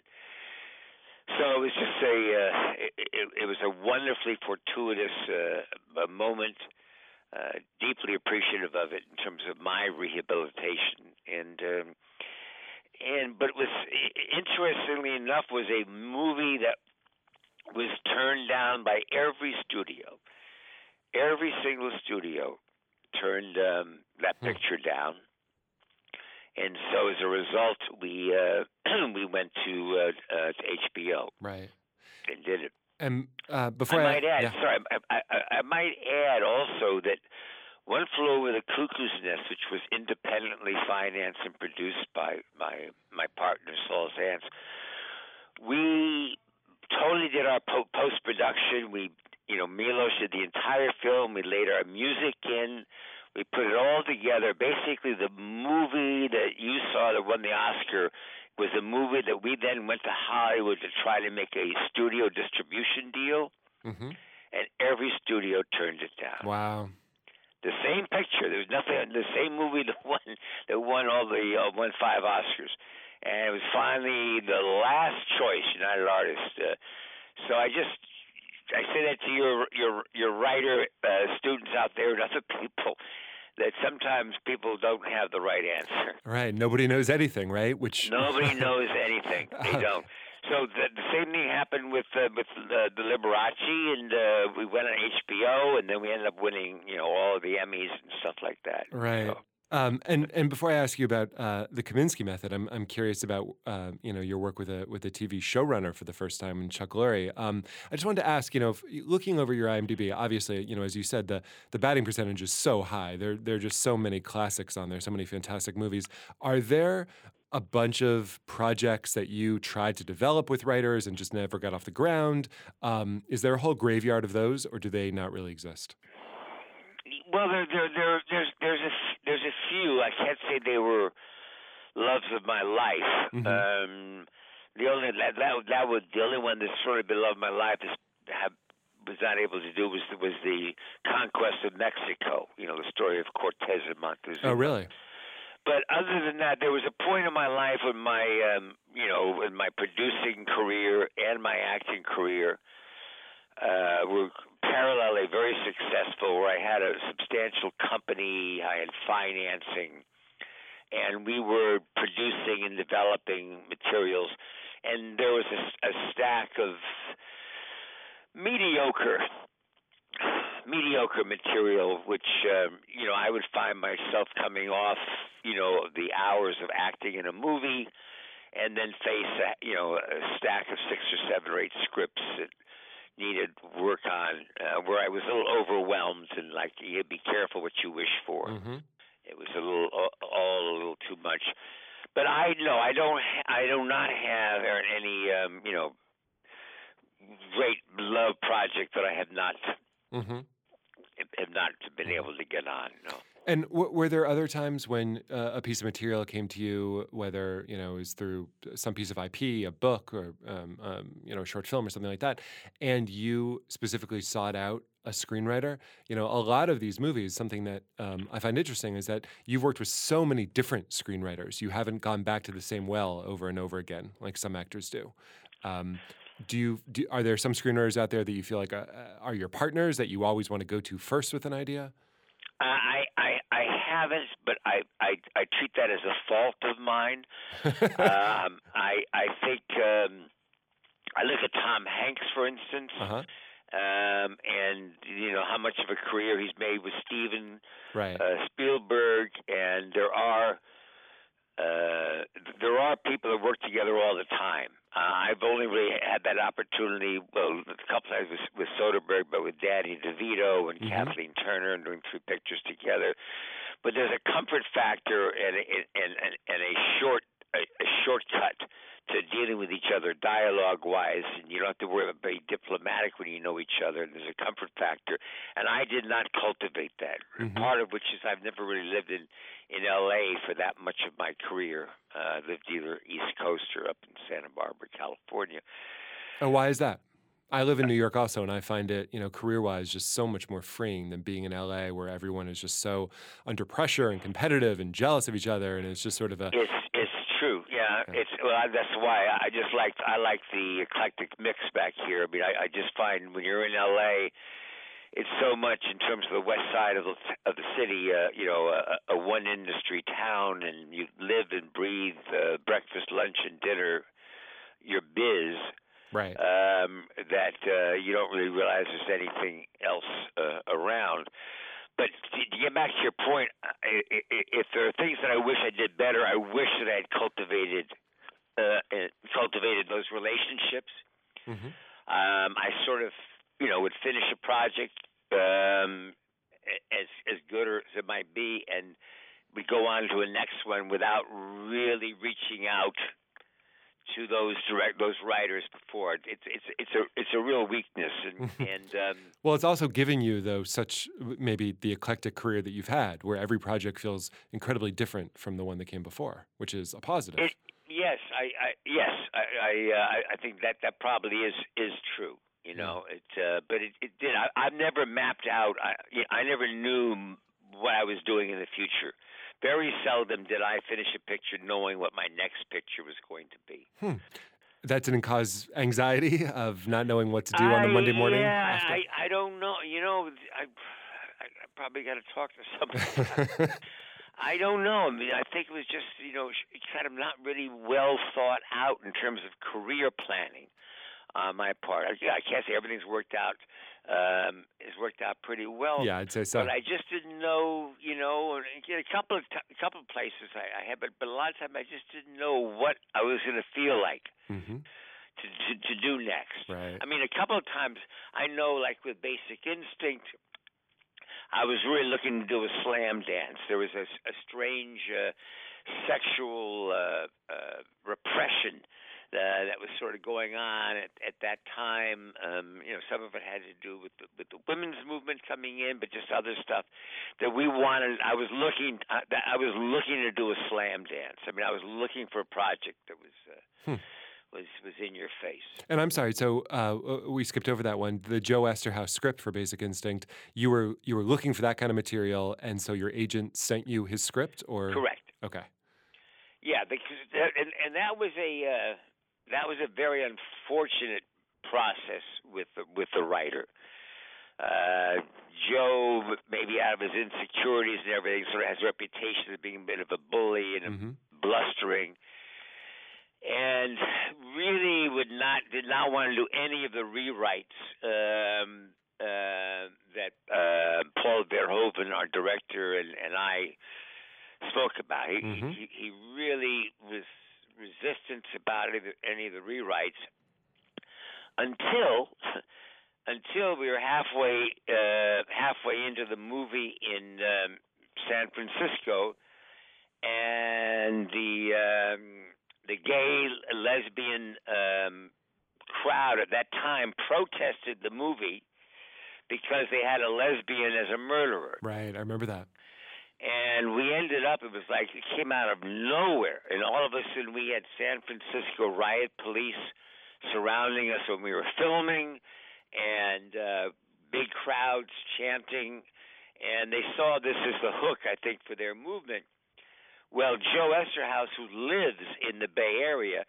Speaker 3: So it was just a uh, it, it, it was a wonderfully fortuitous uh, moment. Uh, deeply appreciative of it in terms of my rehabilitation and um, and but it was interestingly enough was a movie that was turned down by every studio every single studio turned um, that
Speaker 2: Hmm.
Speaker 3: picture down and so as a result we uh, we went to uh, uh, to HBO
Speaker 2: Right.
Speaker 3: and did it
Speaker 2: And uh, before
Speaker 3: I might add,
Speaker 2: yeah.
Speaker 3: sorry, I, I, I, I might add also that One Flew Over the Cuckoo's Nest, which was independently financed and produced by my my partner Saul Zaentz, we totally did our po- post production. We, you know, Milos did the entire film. We laid our music in. We put it all together. Basically, the movie that you saw that won the Oscar was a movie that we then went to Hollywood to try to make a studio distribution deal,
Speaker 2: Mhm.
Speaker 3: and every studio turned it down.
Speaker 2: Wow.
Speaker 3: The same picture. There was nothing. The same movie that won that won all the uh, won five Oscars, and it was finally the last choice, United Artists. Uh, so I just I say that to your your your writer uh, students out there and other people that sometimes people don't have the right answer.
Speaker 2: Right. Nobody knows anything, right? Which
Speaker 3: Nobody knows anything. They don't. So the, the same thing happened with uh, with uh, the Liberace, and uh, we went on HBO, and then we ended up winning, you know, all of the Emmys and stuff like that.
Speaker 2: Right.
Speaker 3: So,
Speaker 2: Um, and and before I ask you about uh, the Kominsky method, I'm I'm curious about uh, you know your work with a with a TV showrunner for the first time in Chuck Lorre. Um, I just wanted to ask, you know, if, looking over your IMDb, obviously, you know, as you said, the the batting percentage is so high. There there are just so many classics on there, so many fantastic movies. Are there a bunch of projects that you tried to develop with writers and just never got off the ground? Um, is there a whole graveyard of those, or do they not really exist?
Speaker 3: Well, there, there, there, there's there's a there's a few. I can't say they were loves of my life.
Speaker 2: Mhm.
Speaker 3: Um, the only that, that that was the only one that sort of been love of my life is have was not able to do was was the conquest of Mexico. You know, the story of Cortez and Montezuma.
Speaker 2: Oh, really?
Speaker 3: But other than that, there was a point in my life when my, um, you know, in my producing career and my acting career uh, were parallelly very successful, where I had a substantial company, I had financing, and we were producing and developing materials, and there was a, a stack of mediocre mediocre material, which um, you know I would find myself coming off, you know, the hours of acting in a movie, and then face a, you know a stack of six or seven or eight scripts that needed work on, uh, where I was a little overwhelmed and like you be careful what you wish for.
Speaker 2: hmm
Speaker 3: It was a little all a little too much. But I no, I don't. I do not have any, um, you know, great love project that I have not
Speaker 2: hmm
Speaker 3: have not been able to get on. No.
Speaker 2: And w- were there other times when uh, a piece of material came to you, whether you know it was through some piece of IP, a book, or um, um, you know a short film or something like that, and you specifically sought out a screenwriter? You know, a lot of these movies, something that um, I find interesting is that you've worked with so many different screenwriters. You haven't gone back to the same well over and over again, like some actors do. Do you? Do, are there some screenwriters out there that you feel like uh, are your partners that you always want to go to first with an idea?
Speaker 3: I I I haven't, but I I I treat that as a fault of mine. um, I I think um, I look at Tom Hanks, for instance,
Speaker 2: uh huh.
Speaker 3: um, and you know how much of a career he's made with Steven
Speaker 2: Right.
Speaker 3: uh, Spielberg, and there are uh, there are people that work together all the time. Uh, I've only really had that opportunity, well, a couple times with, with Soderbergh, but with Danny DeVito and
Speaker 2: Mhm.
Speaker 3: Kathleen Turner, and doing three pictures together. But there's a comfort factor and and and, and a short a, a shortcut to dealing with each other dialogue wise and you don't have to worry about being diplomatic when you know each other and there's a comfort factor and I did not cultivate that
Speaker 2: Mhm.
Speaker 3: part of which is I've never really lived in in LA for that much of my career uh I lived either east coast or up in Santa Barbara California
Speaker 2: Oh, why is that? I live in New York also, and I find it, you know, career wise, just so much more freeing than being in LA, where everyone is just so under pressure and competitive and jealous of each other, and it's just sort of a
Speaker 3: it's it's true true. Yeah,
Speaker 2: Yeah.
Speaker 3: it's well. I- That's why I I just like I like the eclectic mix back here. I mean, I, I just find when you're in L.A., it's so much in terms of the west side of the of the city. Uh, you know, a, a one industry town, and you live and breathe uh, breakfast, lunch, and dinner. Your biz
Speaker 2: Right.
Speaker 3: um, that uh, you don't really realize there's anything else uh, around. But to get back to your point, if there are things that I wish I did better, I wish that I had cultivated uh, cultivated those relationships.
Speaker 2: hmm
Speaker 3: Um, I sort of, you know, would finish a project um, as as good as it might be, and we go on to a next one without really reaching out to those direct those writers before. It's it's it's a it's a real weakness, and and um,
Speaker 2: Well, it's also giving you though such maybe the eclectic career that you've had, where every project feels incredibly different from the one that came before, which is a positive.
Speaker 3: It, yes, I, I yes, I I, uh, I think that that probably is is true. You know, it uh, but it, it did. I, I've never mapped out. I I never knew what I was doing in the future. Very seldom did I finish a picture knowing what my next picture was going to be. Hmm.
Speaker 2: that didn't cause anxiety of not knowing what to do on the Monday morning.
Speaker 3: Yeah,
Speaker 2: after?
Speaker 3: I I don't know. You know, I I, I probably got to talk to somebody. I don't know. I mean, I think it was just you know kind of not really well thought out in terms of career planning on my part. I, I can't say everything's worked out. Um, it's worked out pretty well.
Speaker 2: yeah, I'd say so.
Speaker 3: But I just didn't know, you know, a couple of t- a couple of places I, I had, but but a lot of time I just didn't know what I was going to feel like
Speaker 2: hmm
Speaker 3: to, to to do next.
Speaker 2: Right.
Speaker 3: I mean, a couple of times I know, like with Basic Instinct, I was really looking to do a slam dance. There was a, a strange uh, sexual uh, uh, repression uh, that was sort of going on at, at that time. Um, you know, some of it had to do with the, with the women's movement coming in, but just other stuff that we wanted. I was looking. Uh, that I was looking to do a slam dance. I mean, I was looking for a project that was. Uh,
Speaker 2: Hmm.
Speaker 3: Was, was in your face.
Speaker 2: And I'm sorry. So uh, we skipped over that one. The Joe Eszterhas script for Basic Instinct. You were you were looking for that kind of material, and so your agent sent you his script, or
Speaker 3: Correct.
Speaker 2: Okay.
Speaker 3: Yeah, because and and that was a uh, that was a very unfortunate process with the, with the writer. Uh, Joe, maybe out of his insecurities and everything, sort of has a reputation of being a bit of a bully and a
Speaker 2: hmm
Speaker 3: blustering, and really would not did not want to do any of the rewrites um, uh, that uh, Paul Verhoeven, our director, and, and I spoke about. He,
Speaker 2: Mhm.
Speaker 3: he he really was about any of the, any of the rewrites until until we were halfway uh, halfway into the movie in um, San Francisco, and the um, the gay lesbian um, crowd at that time protested the movie because they had a lesbian as a murderer.
Speaker 2: Right. I remember that.
Speaker 3: And we ended up, it was like it came out of nowhere. And all of a sudden, we had San Francisco riot police surrounding us when we were filming, and uh, big crowds chanting. And they saw this as the hook, I think, for their movement. Well, Joe Eszterhas, who lives in the Bay Area,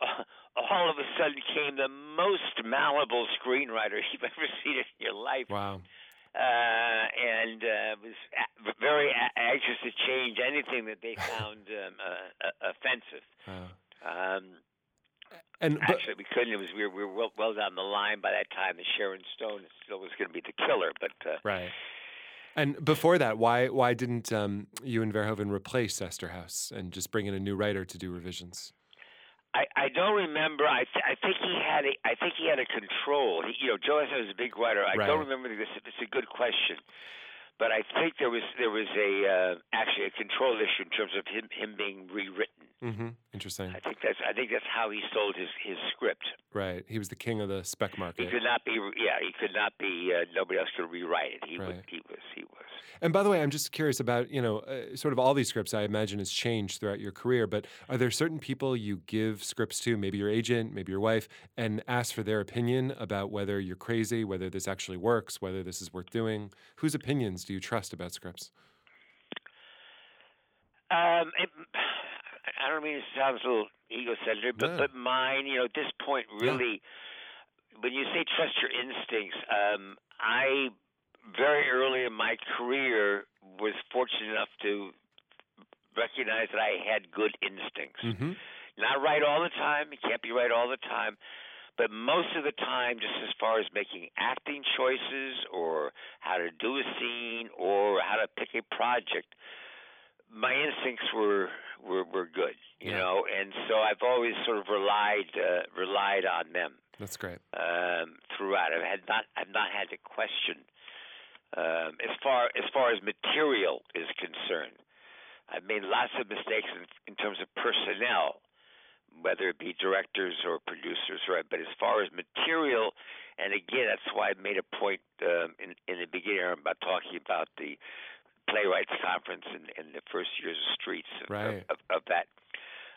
Speaker 3: uh, all of a sudden came the most malleable screenwriter you've ever seen in your life
Speaker 2: Wow.
Speaker 3: Uh, and uh, was a- very a- anxious to change anything that they found um, uh, uh, offensive.
Speaker 2: Wow.
Speaker 3: Um,
Speaker 2: And but,
Speaker 3: actually, we couldn't. It was we were, we were well, well down the line by that time. that Sharon Stone still was going to be the killer, but uh,
Speaker 2: right. And before that, why why didn't um, you and Verhoeven replace Eszterhas and just bring in a new writer to do revisions?
Speaker 3: I, I don't remember. I th- I think he had a I think he had a control. He, you know, Joe Eszterhas was a big writer. I
Speaker 2: Right.
Speaker 3: don't remember this. It's a good question, but I think there was there was a uh, actually a control issue in terms of him him being rewritten.
Speaker 2: Mm-hmm. Interesting.
Speaker 3: I think that's I think that's how he sold his his script.
Speaker 2: Right. He was the king of the spec market.
Speaker 3: He could not be yeah he could not be uh, nobody else could rewrite it. He
Speaker 2: Right.
Speaker 3: was he was he was.
Speaker 2: And by the way, I'm just curious about, you know, uh, sort of all these scripts I imagine has changed throughout your career, but are there certain people you give scripts to, maybe your agent, maybe your wife, and ask for their opinion about whether you're crazy, whether this actually works, whether this is worth doing? Whose opinions do you trust about scripts?
Speaker 3: Um, it, I don't mean it sounds a little egocentric, but
Speaker 2: Yeah.
Speaker 3: but mine, you know, at this point,
Speaker 2: Yeah.
Speaker 3: really, when you say trust your instincts, um, I very early in my career was fortunate enough to recognize that I had good instincts.
Speaker 2: hmm
Speaker 3: Not right all the time. You can't be right all the time. But most of the time, just as far as making acting choices or how to do a scene or how to pick a project, my instincts were were, were good, you
Speaker 2: Yeah.
Speaker 3: know, and so I've always sort of relied uh, relied on them
Speaker 2: That's great.
Speaker 3: um, throughout. I've had not I've not had to question um, as far as far as material is concerned. I've made lots of mistakes in, in terms of personnel, whether it be directors or producers, right? But as far as material, and again, that's why I made a point um, in in the beginning about talking about the playwrights conference and, and the first years of Streets of,
Speaker 2: Right.
Speaker 3: of, of, of that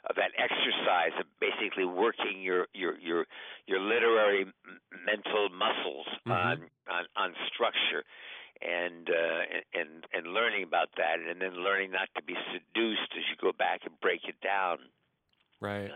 Speaker 3: of that exercise of basically working your your your your literary m- mental muscles
Speaker 2: Mhm.
Speaker 3: on, on on structure and uh and and learning about that and then learning not to be seduced as you go back and break it down
Speaker 2: Right.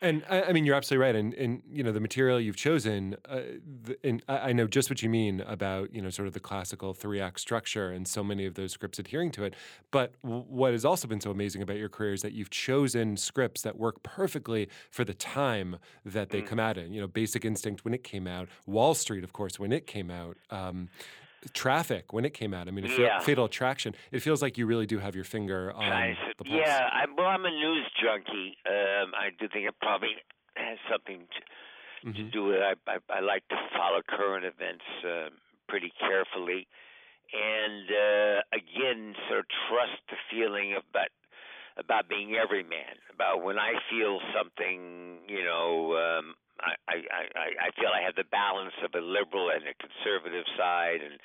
Speaker 2: And I, I mean, you're absolutely right. And, and you know, the material you've chosen, uh, the, and I, I know just what you mean about you know sort of the classical three act structure and so many of those scripts adhering to it. But w- what has also been so amazing about your career is that you've chosen scripts that work perfectly for the time that they
Speaker 3: Mm.
Speaker 2: come out in. You know, Basic Instinct when it came out, Wall Street, of course, when it came out. Um, Traffic when it came out. I mean,
Speaker 3: Yeah.
Speaker 2: Fatal Attraction. It feels like you really do have your finger on
Speaker 3: Nice.
Speaker 2: the pulse.
Speaker 3: Yeah, I'm, well, I'm a news junkie. Um, I do think it probably has something to, to
Speaker 2: Mhm.
Speaker 3: do with it. I, I, I like to follow current events um, pretty carefully, and uh, again, sort of trust the feeling of. about about being everyman. About when I feel something, you know. Um, I, I, I, I feel I have the balance of a liberal and a conservative side, and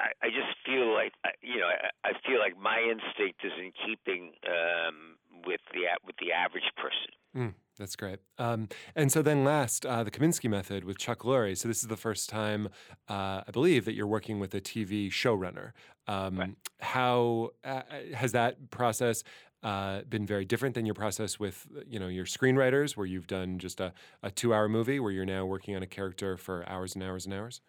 Speaker 3: I, I just feel like you know I, I feel like my instinct is in keeping um, with the with the average person.
Speaker 2: Mm, that's great. Um, and so then last, uh, the Kominsky method with Chuck Lorre. So this is the first time, uh, I believe, that you're working with a TV showrunner. Um,
Speaker 3: Right.
Speaker 2: How uh, has that process uh, been very different than your process with, you know, your screenwriters, where you've done just a, a two-hour movie, where you're now working on a character for hours and hours and hours?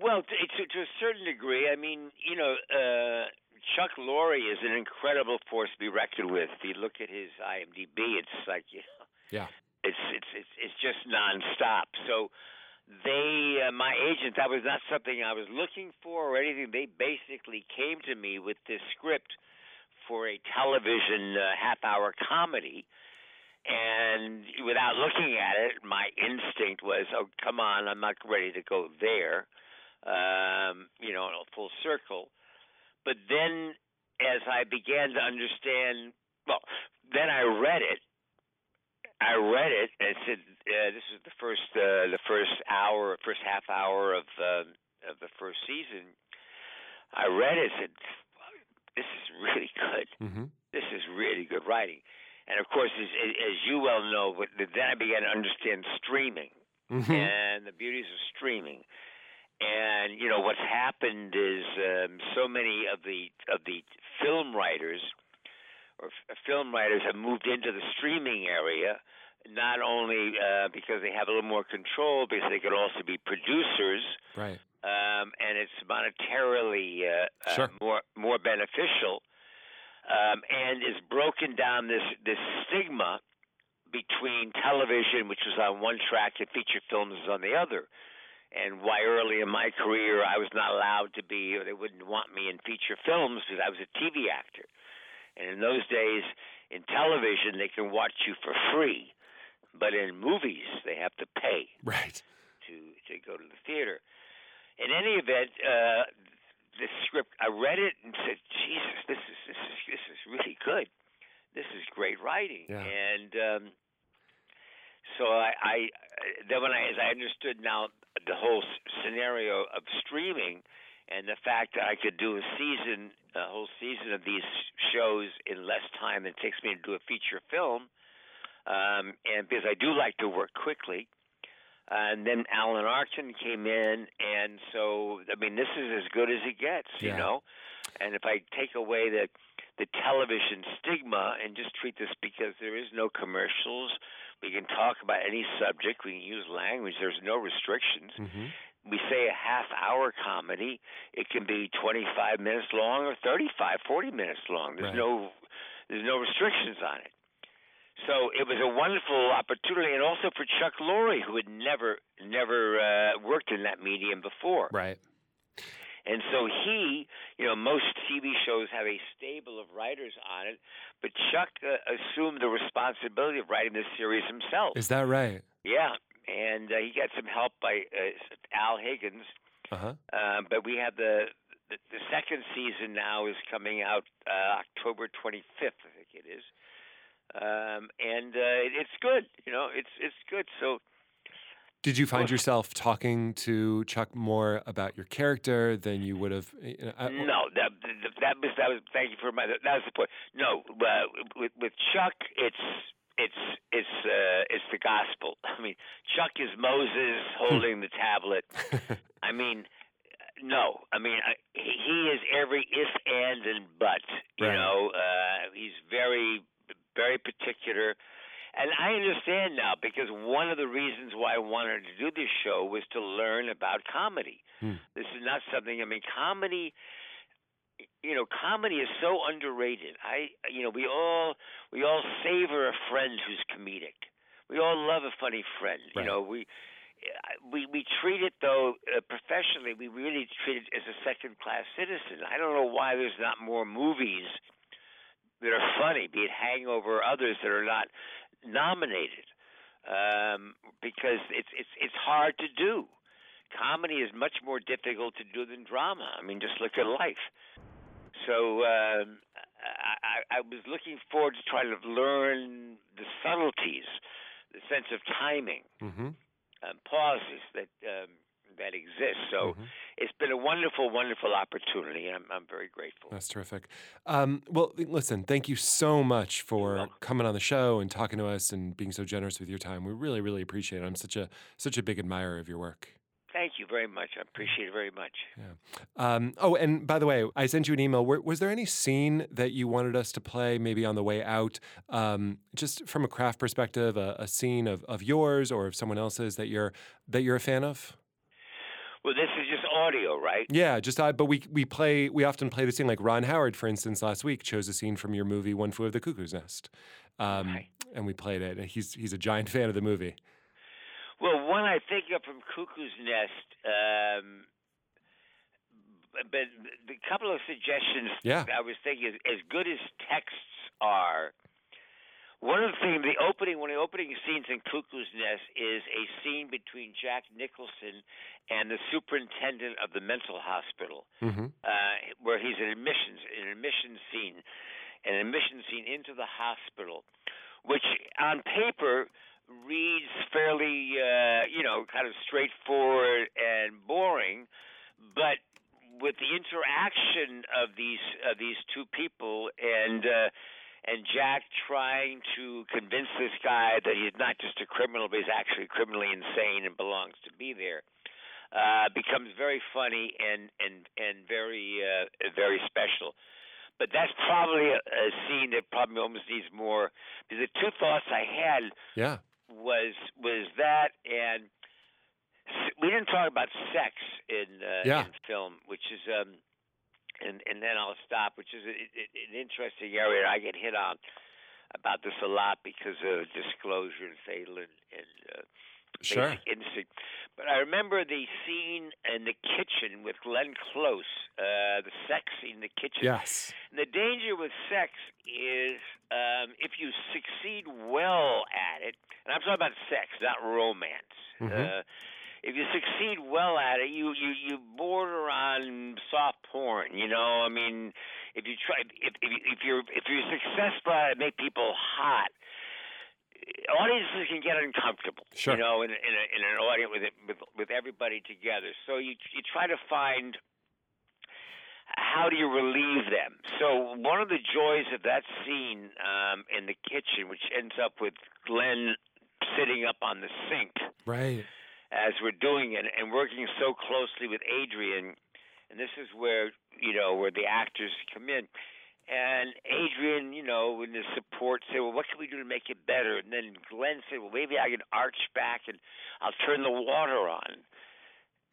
Speaker 3: Well, to, to, to a certain degree, I mean, you know, uh, Chuck Lorre is an incredible force to be reckoned with. If you look at his IMDb, it's like you know,
Speaker 2: Yeah.
Speaker 3: it's it's it's it's just nonstop. So they, uh, my agent, that was not something I was looking for or anything. They basically came to me with this script for a television uh, half-hour comedy, and without looking at it, my instinct was, "Oh, come on, I'm not ready to go there." Um, you know, full circle. But then, as I began to understand, well, then I read it. I read it and it said uh, this is the first uh, the first hour, first half hour of um, of the first season. I read it said, "This is really good.
Speaker 2: Mm-hmm.
Speaker 3: This is really good writing." And of course, as, as you well know, but then I began to understand streaming
Speaker 2: Mm-hmm.
Speaker 3: and the beauties of streaming. And you know what's happened is um, so many of the of the film writers or f- film writers have moved into the streaming area, not only uh, because they have a little more control, because they could also be producers,
Speaker 2: Right.
Speaker 3: um, and it's monetarily uh,
Speaker 2: Sure.
Speaker 3: uh, more more beneficial, um, and it's broken down this this stigma between television, which was on one track, and feature films is on the other. And why early in my career I was not allowed to be, or they wouldn't want me in feature films because I was a TV actor. And in those days, in television, they can watch you for free, but in movies, they have to pay
Speaker 2: Right.
Speaker 3: to to go to the theater. In any event, uh, the script I read it and said, "Jesus, this is this is this is really good. This is great writing."
Speaker 2: Yeah.
Speaker 3: And um, so I, I then when I as I understood now the whole scenario of streaming and the fact that I could do a season, a whole season of these shows in less time than it takes me to do a feature film, um, and because I do like to work quickly. And then Alan Arkin came in, and so I mean, this is as good as it gets, you
Speaker 2: Yeah.
Speaker 3: know. And if I take away the the television stigma and just treat this because there is no commercials, we can talk about any subject, we can use language, there's no restrictions.
Speaker 2: hmm
Speaker 3: We say a half hour comedy, it can be 25 minutes long or 35, 40 minutes long. There's
Speaker 2: Right.
Speaker 3: no there's no restrictions on it. So it was a wonderful opportunity, and also for Chuck Lorre, who had never never uh, worked in that medium before.
Speaker 2: Right.
Speaker 3: And so he, you know, most TV shows have a stable of writers on it, but Chuck uh, assumed the responsibility of writing this series himself.
Speaker 2: Is that right?
Speaker 3: yeah, and uh, he got some help by uh, Al Higgins.
Speaker 2: Uh huh.
Speaker 3: Um, but we have the, the the second season now is coming out uh, October 25th, I think it is. Um, and uh, it, it's good, you know, it's it's good. So
Speaker 2: Did you find yourself talking to Chuck more about your character than you would have? You know, I-
Speaker 3: No, that that was that was. Thank you for my. That was the point. No, uh, with with Chuck, it's it's it's uh, it's the gospel. I mean, Chuck is Moses holding the tablet. I mean, no. I mean, I, he he is every if and and but. You
Speaker 2: Right.
Speaker 3: know, uh, he's very very particular. And I understand now because one of the reasons why I wanted to do this show was to learn about comedy.
Speaker 2: Hmm.
Speaker 3: This is not something. I mean, comedy. You know, comedy is so underrated. I, you know, we all we all savor a friend who's comedic. We all love a funny friend.
Speaker 2: Right.
Speaker 3: You know, we we we treat it though uh, professionally. We really treat it as a second class citizen. I don't know why there's not more movies that are funny, be it Hangover or others that are not nominated, um, because it's it's it's hard to do. Comedy is much more difficult to do than drama. I mean, just look at life. So um, I, I, was looking forward to trying to learn the subtleties, the sense of timing,
Speaker 2: hmm
Speaker 3: um, pauses that um, that exist. So
Speaker 2: Mhm.
Speaker 3: It's been a wonderful, wonderful opportunity, and I'm, I'm very grateful.
Speaker 2: That's terrific. Um, well, listen, thank you so much for coming on the show and talking to us and being so generous with your time. We really, really appreciate it. I'm such a such a big admirer of your work.
Speaker 3: Thank you very much. I appreciate it very much.
Speaker 2: Um, oh, and by the way, I sent you an email. Were, was there any scene that you wanted us to play, maybe on the way out, um, just from a craft perspective, a, a scene of, of yours or of someone else's that you're that you're a fan of?
Speaker 3: Well, this is just audio, right?
Speaker 2: Yeah, just I. But we we play we often play the scene like Ron Howard, for instance, last week chose a scene from your movie One Flew of the Cuckoo's Nest, um,
Speaker 3: Right.
Speaker 2: and we played it. He's he's a giant fan of the movie.
Speaker 3: Well, one I think of from Cuckoo's Nest, um, but but the couple of suggestions
Speaker 2: Yeah.
Speaker 3: I was thinking is as good as texts are. One of the things, the opening, one of the opening scenes in Cuckoo's Nest is a scene between Jack Nicholson and the superintendent of the mental hospital.
Speaker 2: hmm
Speaker 3: uh, where he's an admissions an admission scene, an admission scene into the hospital, which on paper reads fairly, uh, you know, kind of straightforward and boring, but with the interaction of these of these two people and uh, and Jack trying to convince this guy that he's not just a criminal, but he's actually criminally insane and belongs to be there uh, becomes very funny and and and very uh, very special. But that's probably a, a scene that probably almost needs more. Because the two thoughts I had
Speaker 2: Yeah.
Speaker 3: was was that and we didn't talk about sex in uh,
Speaker 2: Yeah.
Speaker 3: in film, which is um and and then I'll stop, which is a, a- an interesting area. I get hit on about this a lot because of disclosure and fatal and, and uh,
Speaker 2: Sure.
Speaker 3: basic instinct. But I remember the scene in the kitchen with Glenn Close, uh, the sex scene in the kitchen.
Speaker 2: Yes.
Speaker 3: And the danger with sex is um, if you succeed well at it, and I'm talking about sex, not romance.
Speaker 2: Mhm.
Speaker 3: Uh, if you succeed well at it, you you you border on soft porn. You know, I mean, if you try, if if, if you're if you're successful at it, make people hot. Audiences can get uncomfortable,
Speaker 2: Sure.
Speaker 3: you know, in, in, a, in an audience with, it, with with everybody together. So you you try to find how do you relieve them? So one of the joys of that scene um, in the kitchen, which ends up with Glenn sitting up on the sink
Speaker 2: Right.
Speaker 3: as we're doing it and working so closely with Adrian, and this is where you know, where the actors come in. And Adrian, you know, in the support said, "Well, what can we do to make it better?" And then Glenn said, "Well, maybe I can arch back and I'll turn the water on."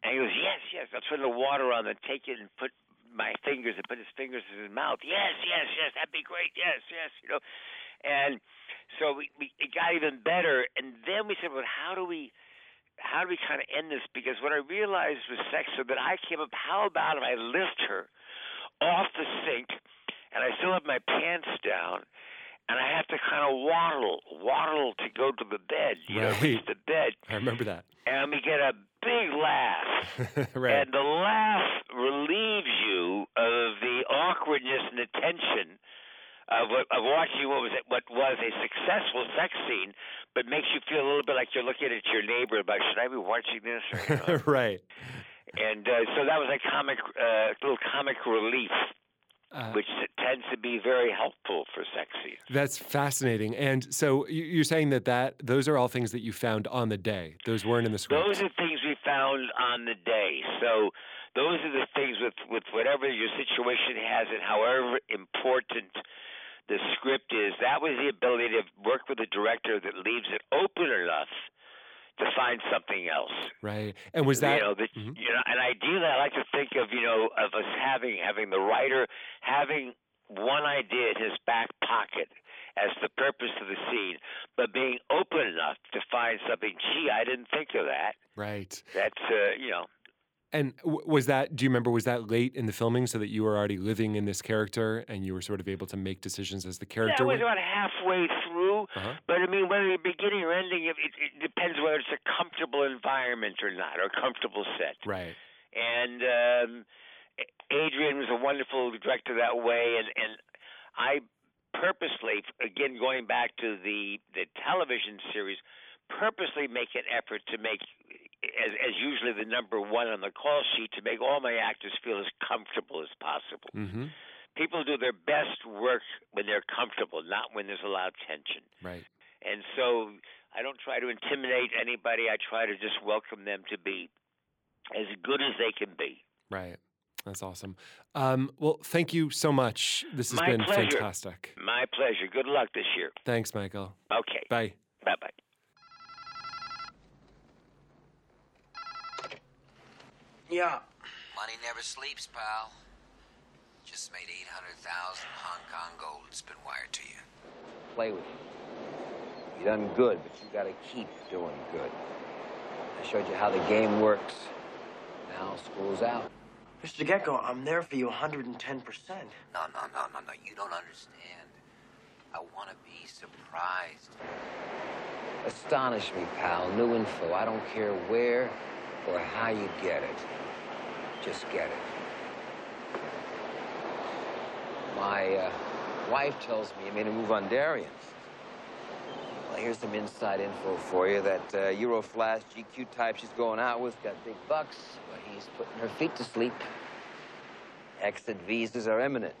Speaker 3: And he goes, "Yes, yes, I'll turn the water on and take it and put my fingers and put his fingers in his mouth. Yes, yes, yes, that'd be great. Yes, yes, you know." And so we, we it got even better. And then we said, "Well, how do we?" How do we kind of end this? Because what I realized was sex, so that I came up. How about if I lift her off the sink, and I still have my pants down, and I have to kind of waddle, waddle to go to the bed, you know, reach the bed,
Speaker 2: I remember that.
Speaker 3: and we get a big laugh,
Speaker 2: right.
Speaker 3: and the laugh relieves you of the awkwardness and the tension of of watching what was what was a successful sex scene, but makes you feel a little bit like you're looking at your neighbor, like should I be watching this? Or, you know?
Speaker 2: right.
Speaker 3: and uh, so that was a comic, uh, little comic relief,
Speaker 2: Uh,
Speaker 3: which tends to be very helpful for sex scenes.
Speaker 2: That's fascinating. And so you- you're saying that, that those are all things that you found on the day. Those weren't in the script.
Speaker 3: Those are things we found on the day. So those are the things with with whatever your situation has and however important the script is. That was the ability to work with a director that leaves it open enough to find something else.
Speaker 2: right. And was that
Speaker 3: you know, that,
Speaker 2: Mhm.
Speaker 3: you know, and ideally, I like to think of you know of us having having the writer having one idea in his back pocket as the purpose of the scene, but being open enough to find something. Gee, I didn't think of that.
Speaker 2: right?
Speaker 3: That's uh, you know,
Speaker 2: And w- was that? Do you remember? Was that late in the filming, so that you were already living in this character and you were sort of able to make decisions as the character?
Speaker 3: Yeah, it
Speaker 2: was
Speaker 3: about halfway through.
Speaker 2: Uh-huh.
Speaker 3: But I mean, whether you're beginning or ending, it, it, it depends whether it's a comfortable environment or not, or a comfortable set.
Speaker 2: Right.
Speaker 3: and um, Adrian was a wonderful director that way, and and I purposely, again going back to the the television series, purposely make an effort to make. As, as usually the number one on the call sheet to make all my actors feel as comfortable as possible.
Speaker 2: Mm-hmm.
Speaker 3: People do their best work when they're comfortable, not when there's a lot of tension.
Speaker 2: Right.
Speaker 3: And so I don't try to intimidate anybody. I try to just welcome them to be as good as they can be.
Speaker 2: Right. That's awesome. Um, well, thank you so much. This has
Speaker 3: My
Speaker 2: been
Speaker 3: pleasure.
Speaker 2: fantastic.
Speaker 3: My pleasure. Good luck this year.
Speaker 2: Thanks, Michael.
Speaker 3: Okay.
Speaker 2: Bye.
Speaker 3: Bye bye.
Speaker 4: Yeah.
Speaker 5: Money never sleeps, pal. Just made 800,000 Hong Kong gold. It's been wired to you.
Speaker 4: Play with you. You done good, but you gotta keep doing good. I showed you how the game works. Now school's out.
Speaker 6: Mr. Gekko, I'm there for you 110%.
Speaker 5: No, no, no, no, no. You don't understand. I want to be surprised.
Speaker 4: Astonish me, pal. New info. I don't care where or how you get it. Just get it. My uh, wife tells me you made a move on Darien. Well, here's some inside info for you. That uh, Euroflash GQ type she's going out with got big bucks, but he's putting her feet to sleep. Exit visas are imminent.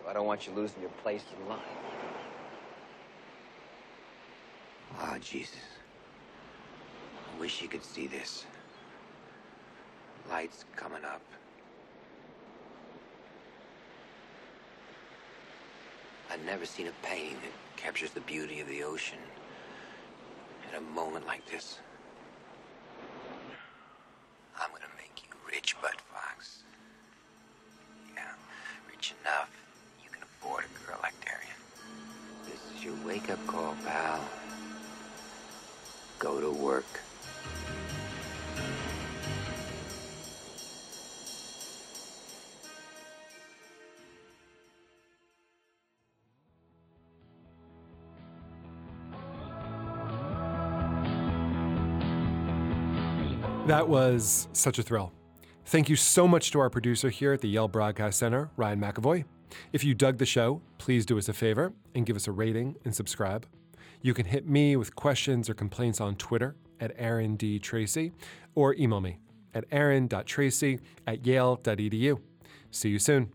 Speaker 4: So I don't want you losing your place in line.
Speaker 5: Oh, Jesus. I wish you could see this. Lights coming up. I've never seen a painting that captures the beauty of the ocean in a moment like this. I'm gonna make you rich, Bud Fox. Yeah, rich enough you can afford a girl like Darien. This is your wake-up call, pal. Go to work.
Speaker 2: That was such a thrill. Thank you so much to our producer here at the Yale Broadcast Center, Ryan McAvoy. If you dug the show, please do us a favor and give us a rating and subscribe. You can hit me with questions or complaints on Twitter at Aaron D. Tracy or email me at aaron.tracy at yale.edu. See you soon.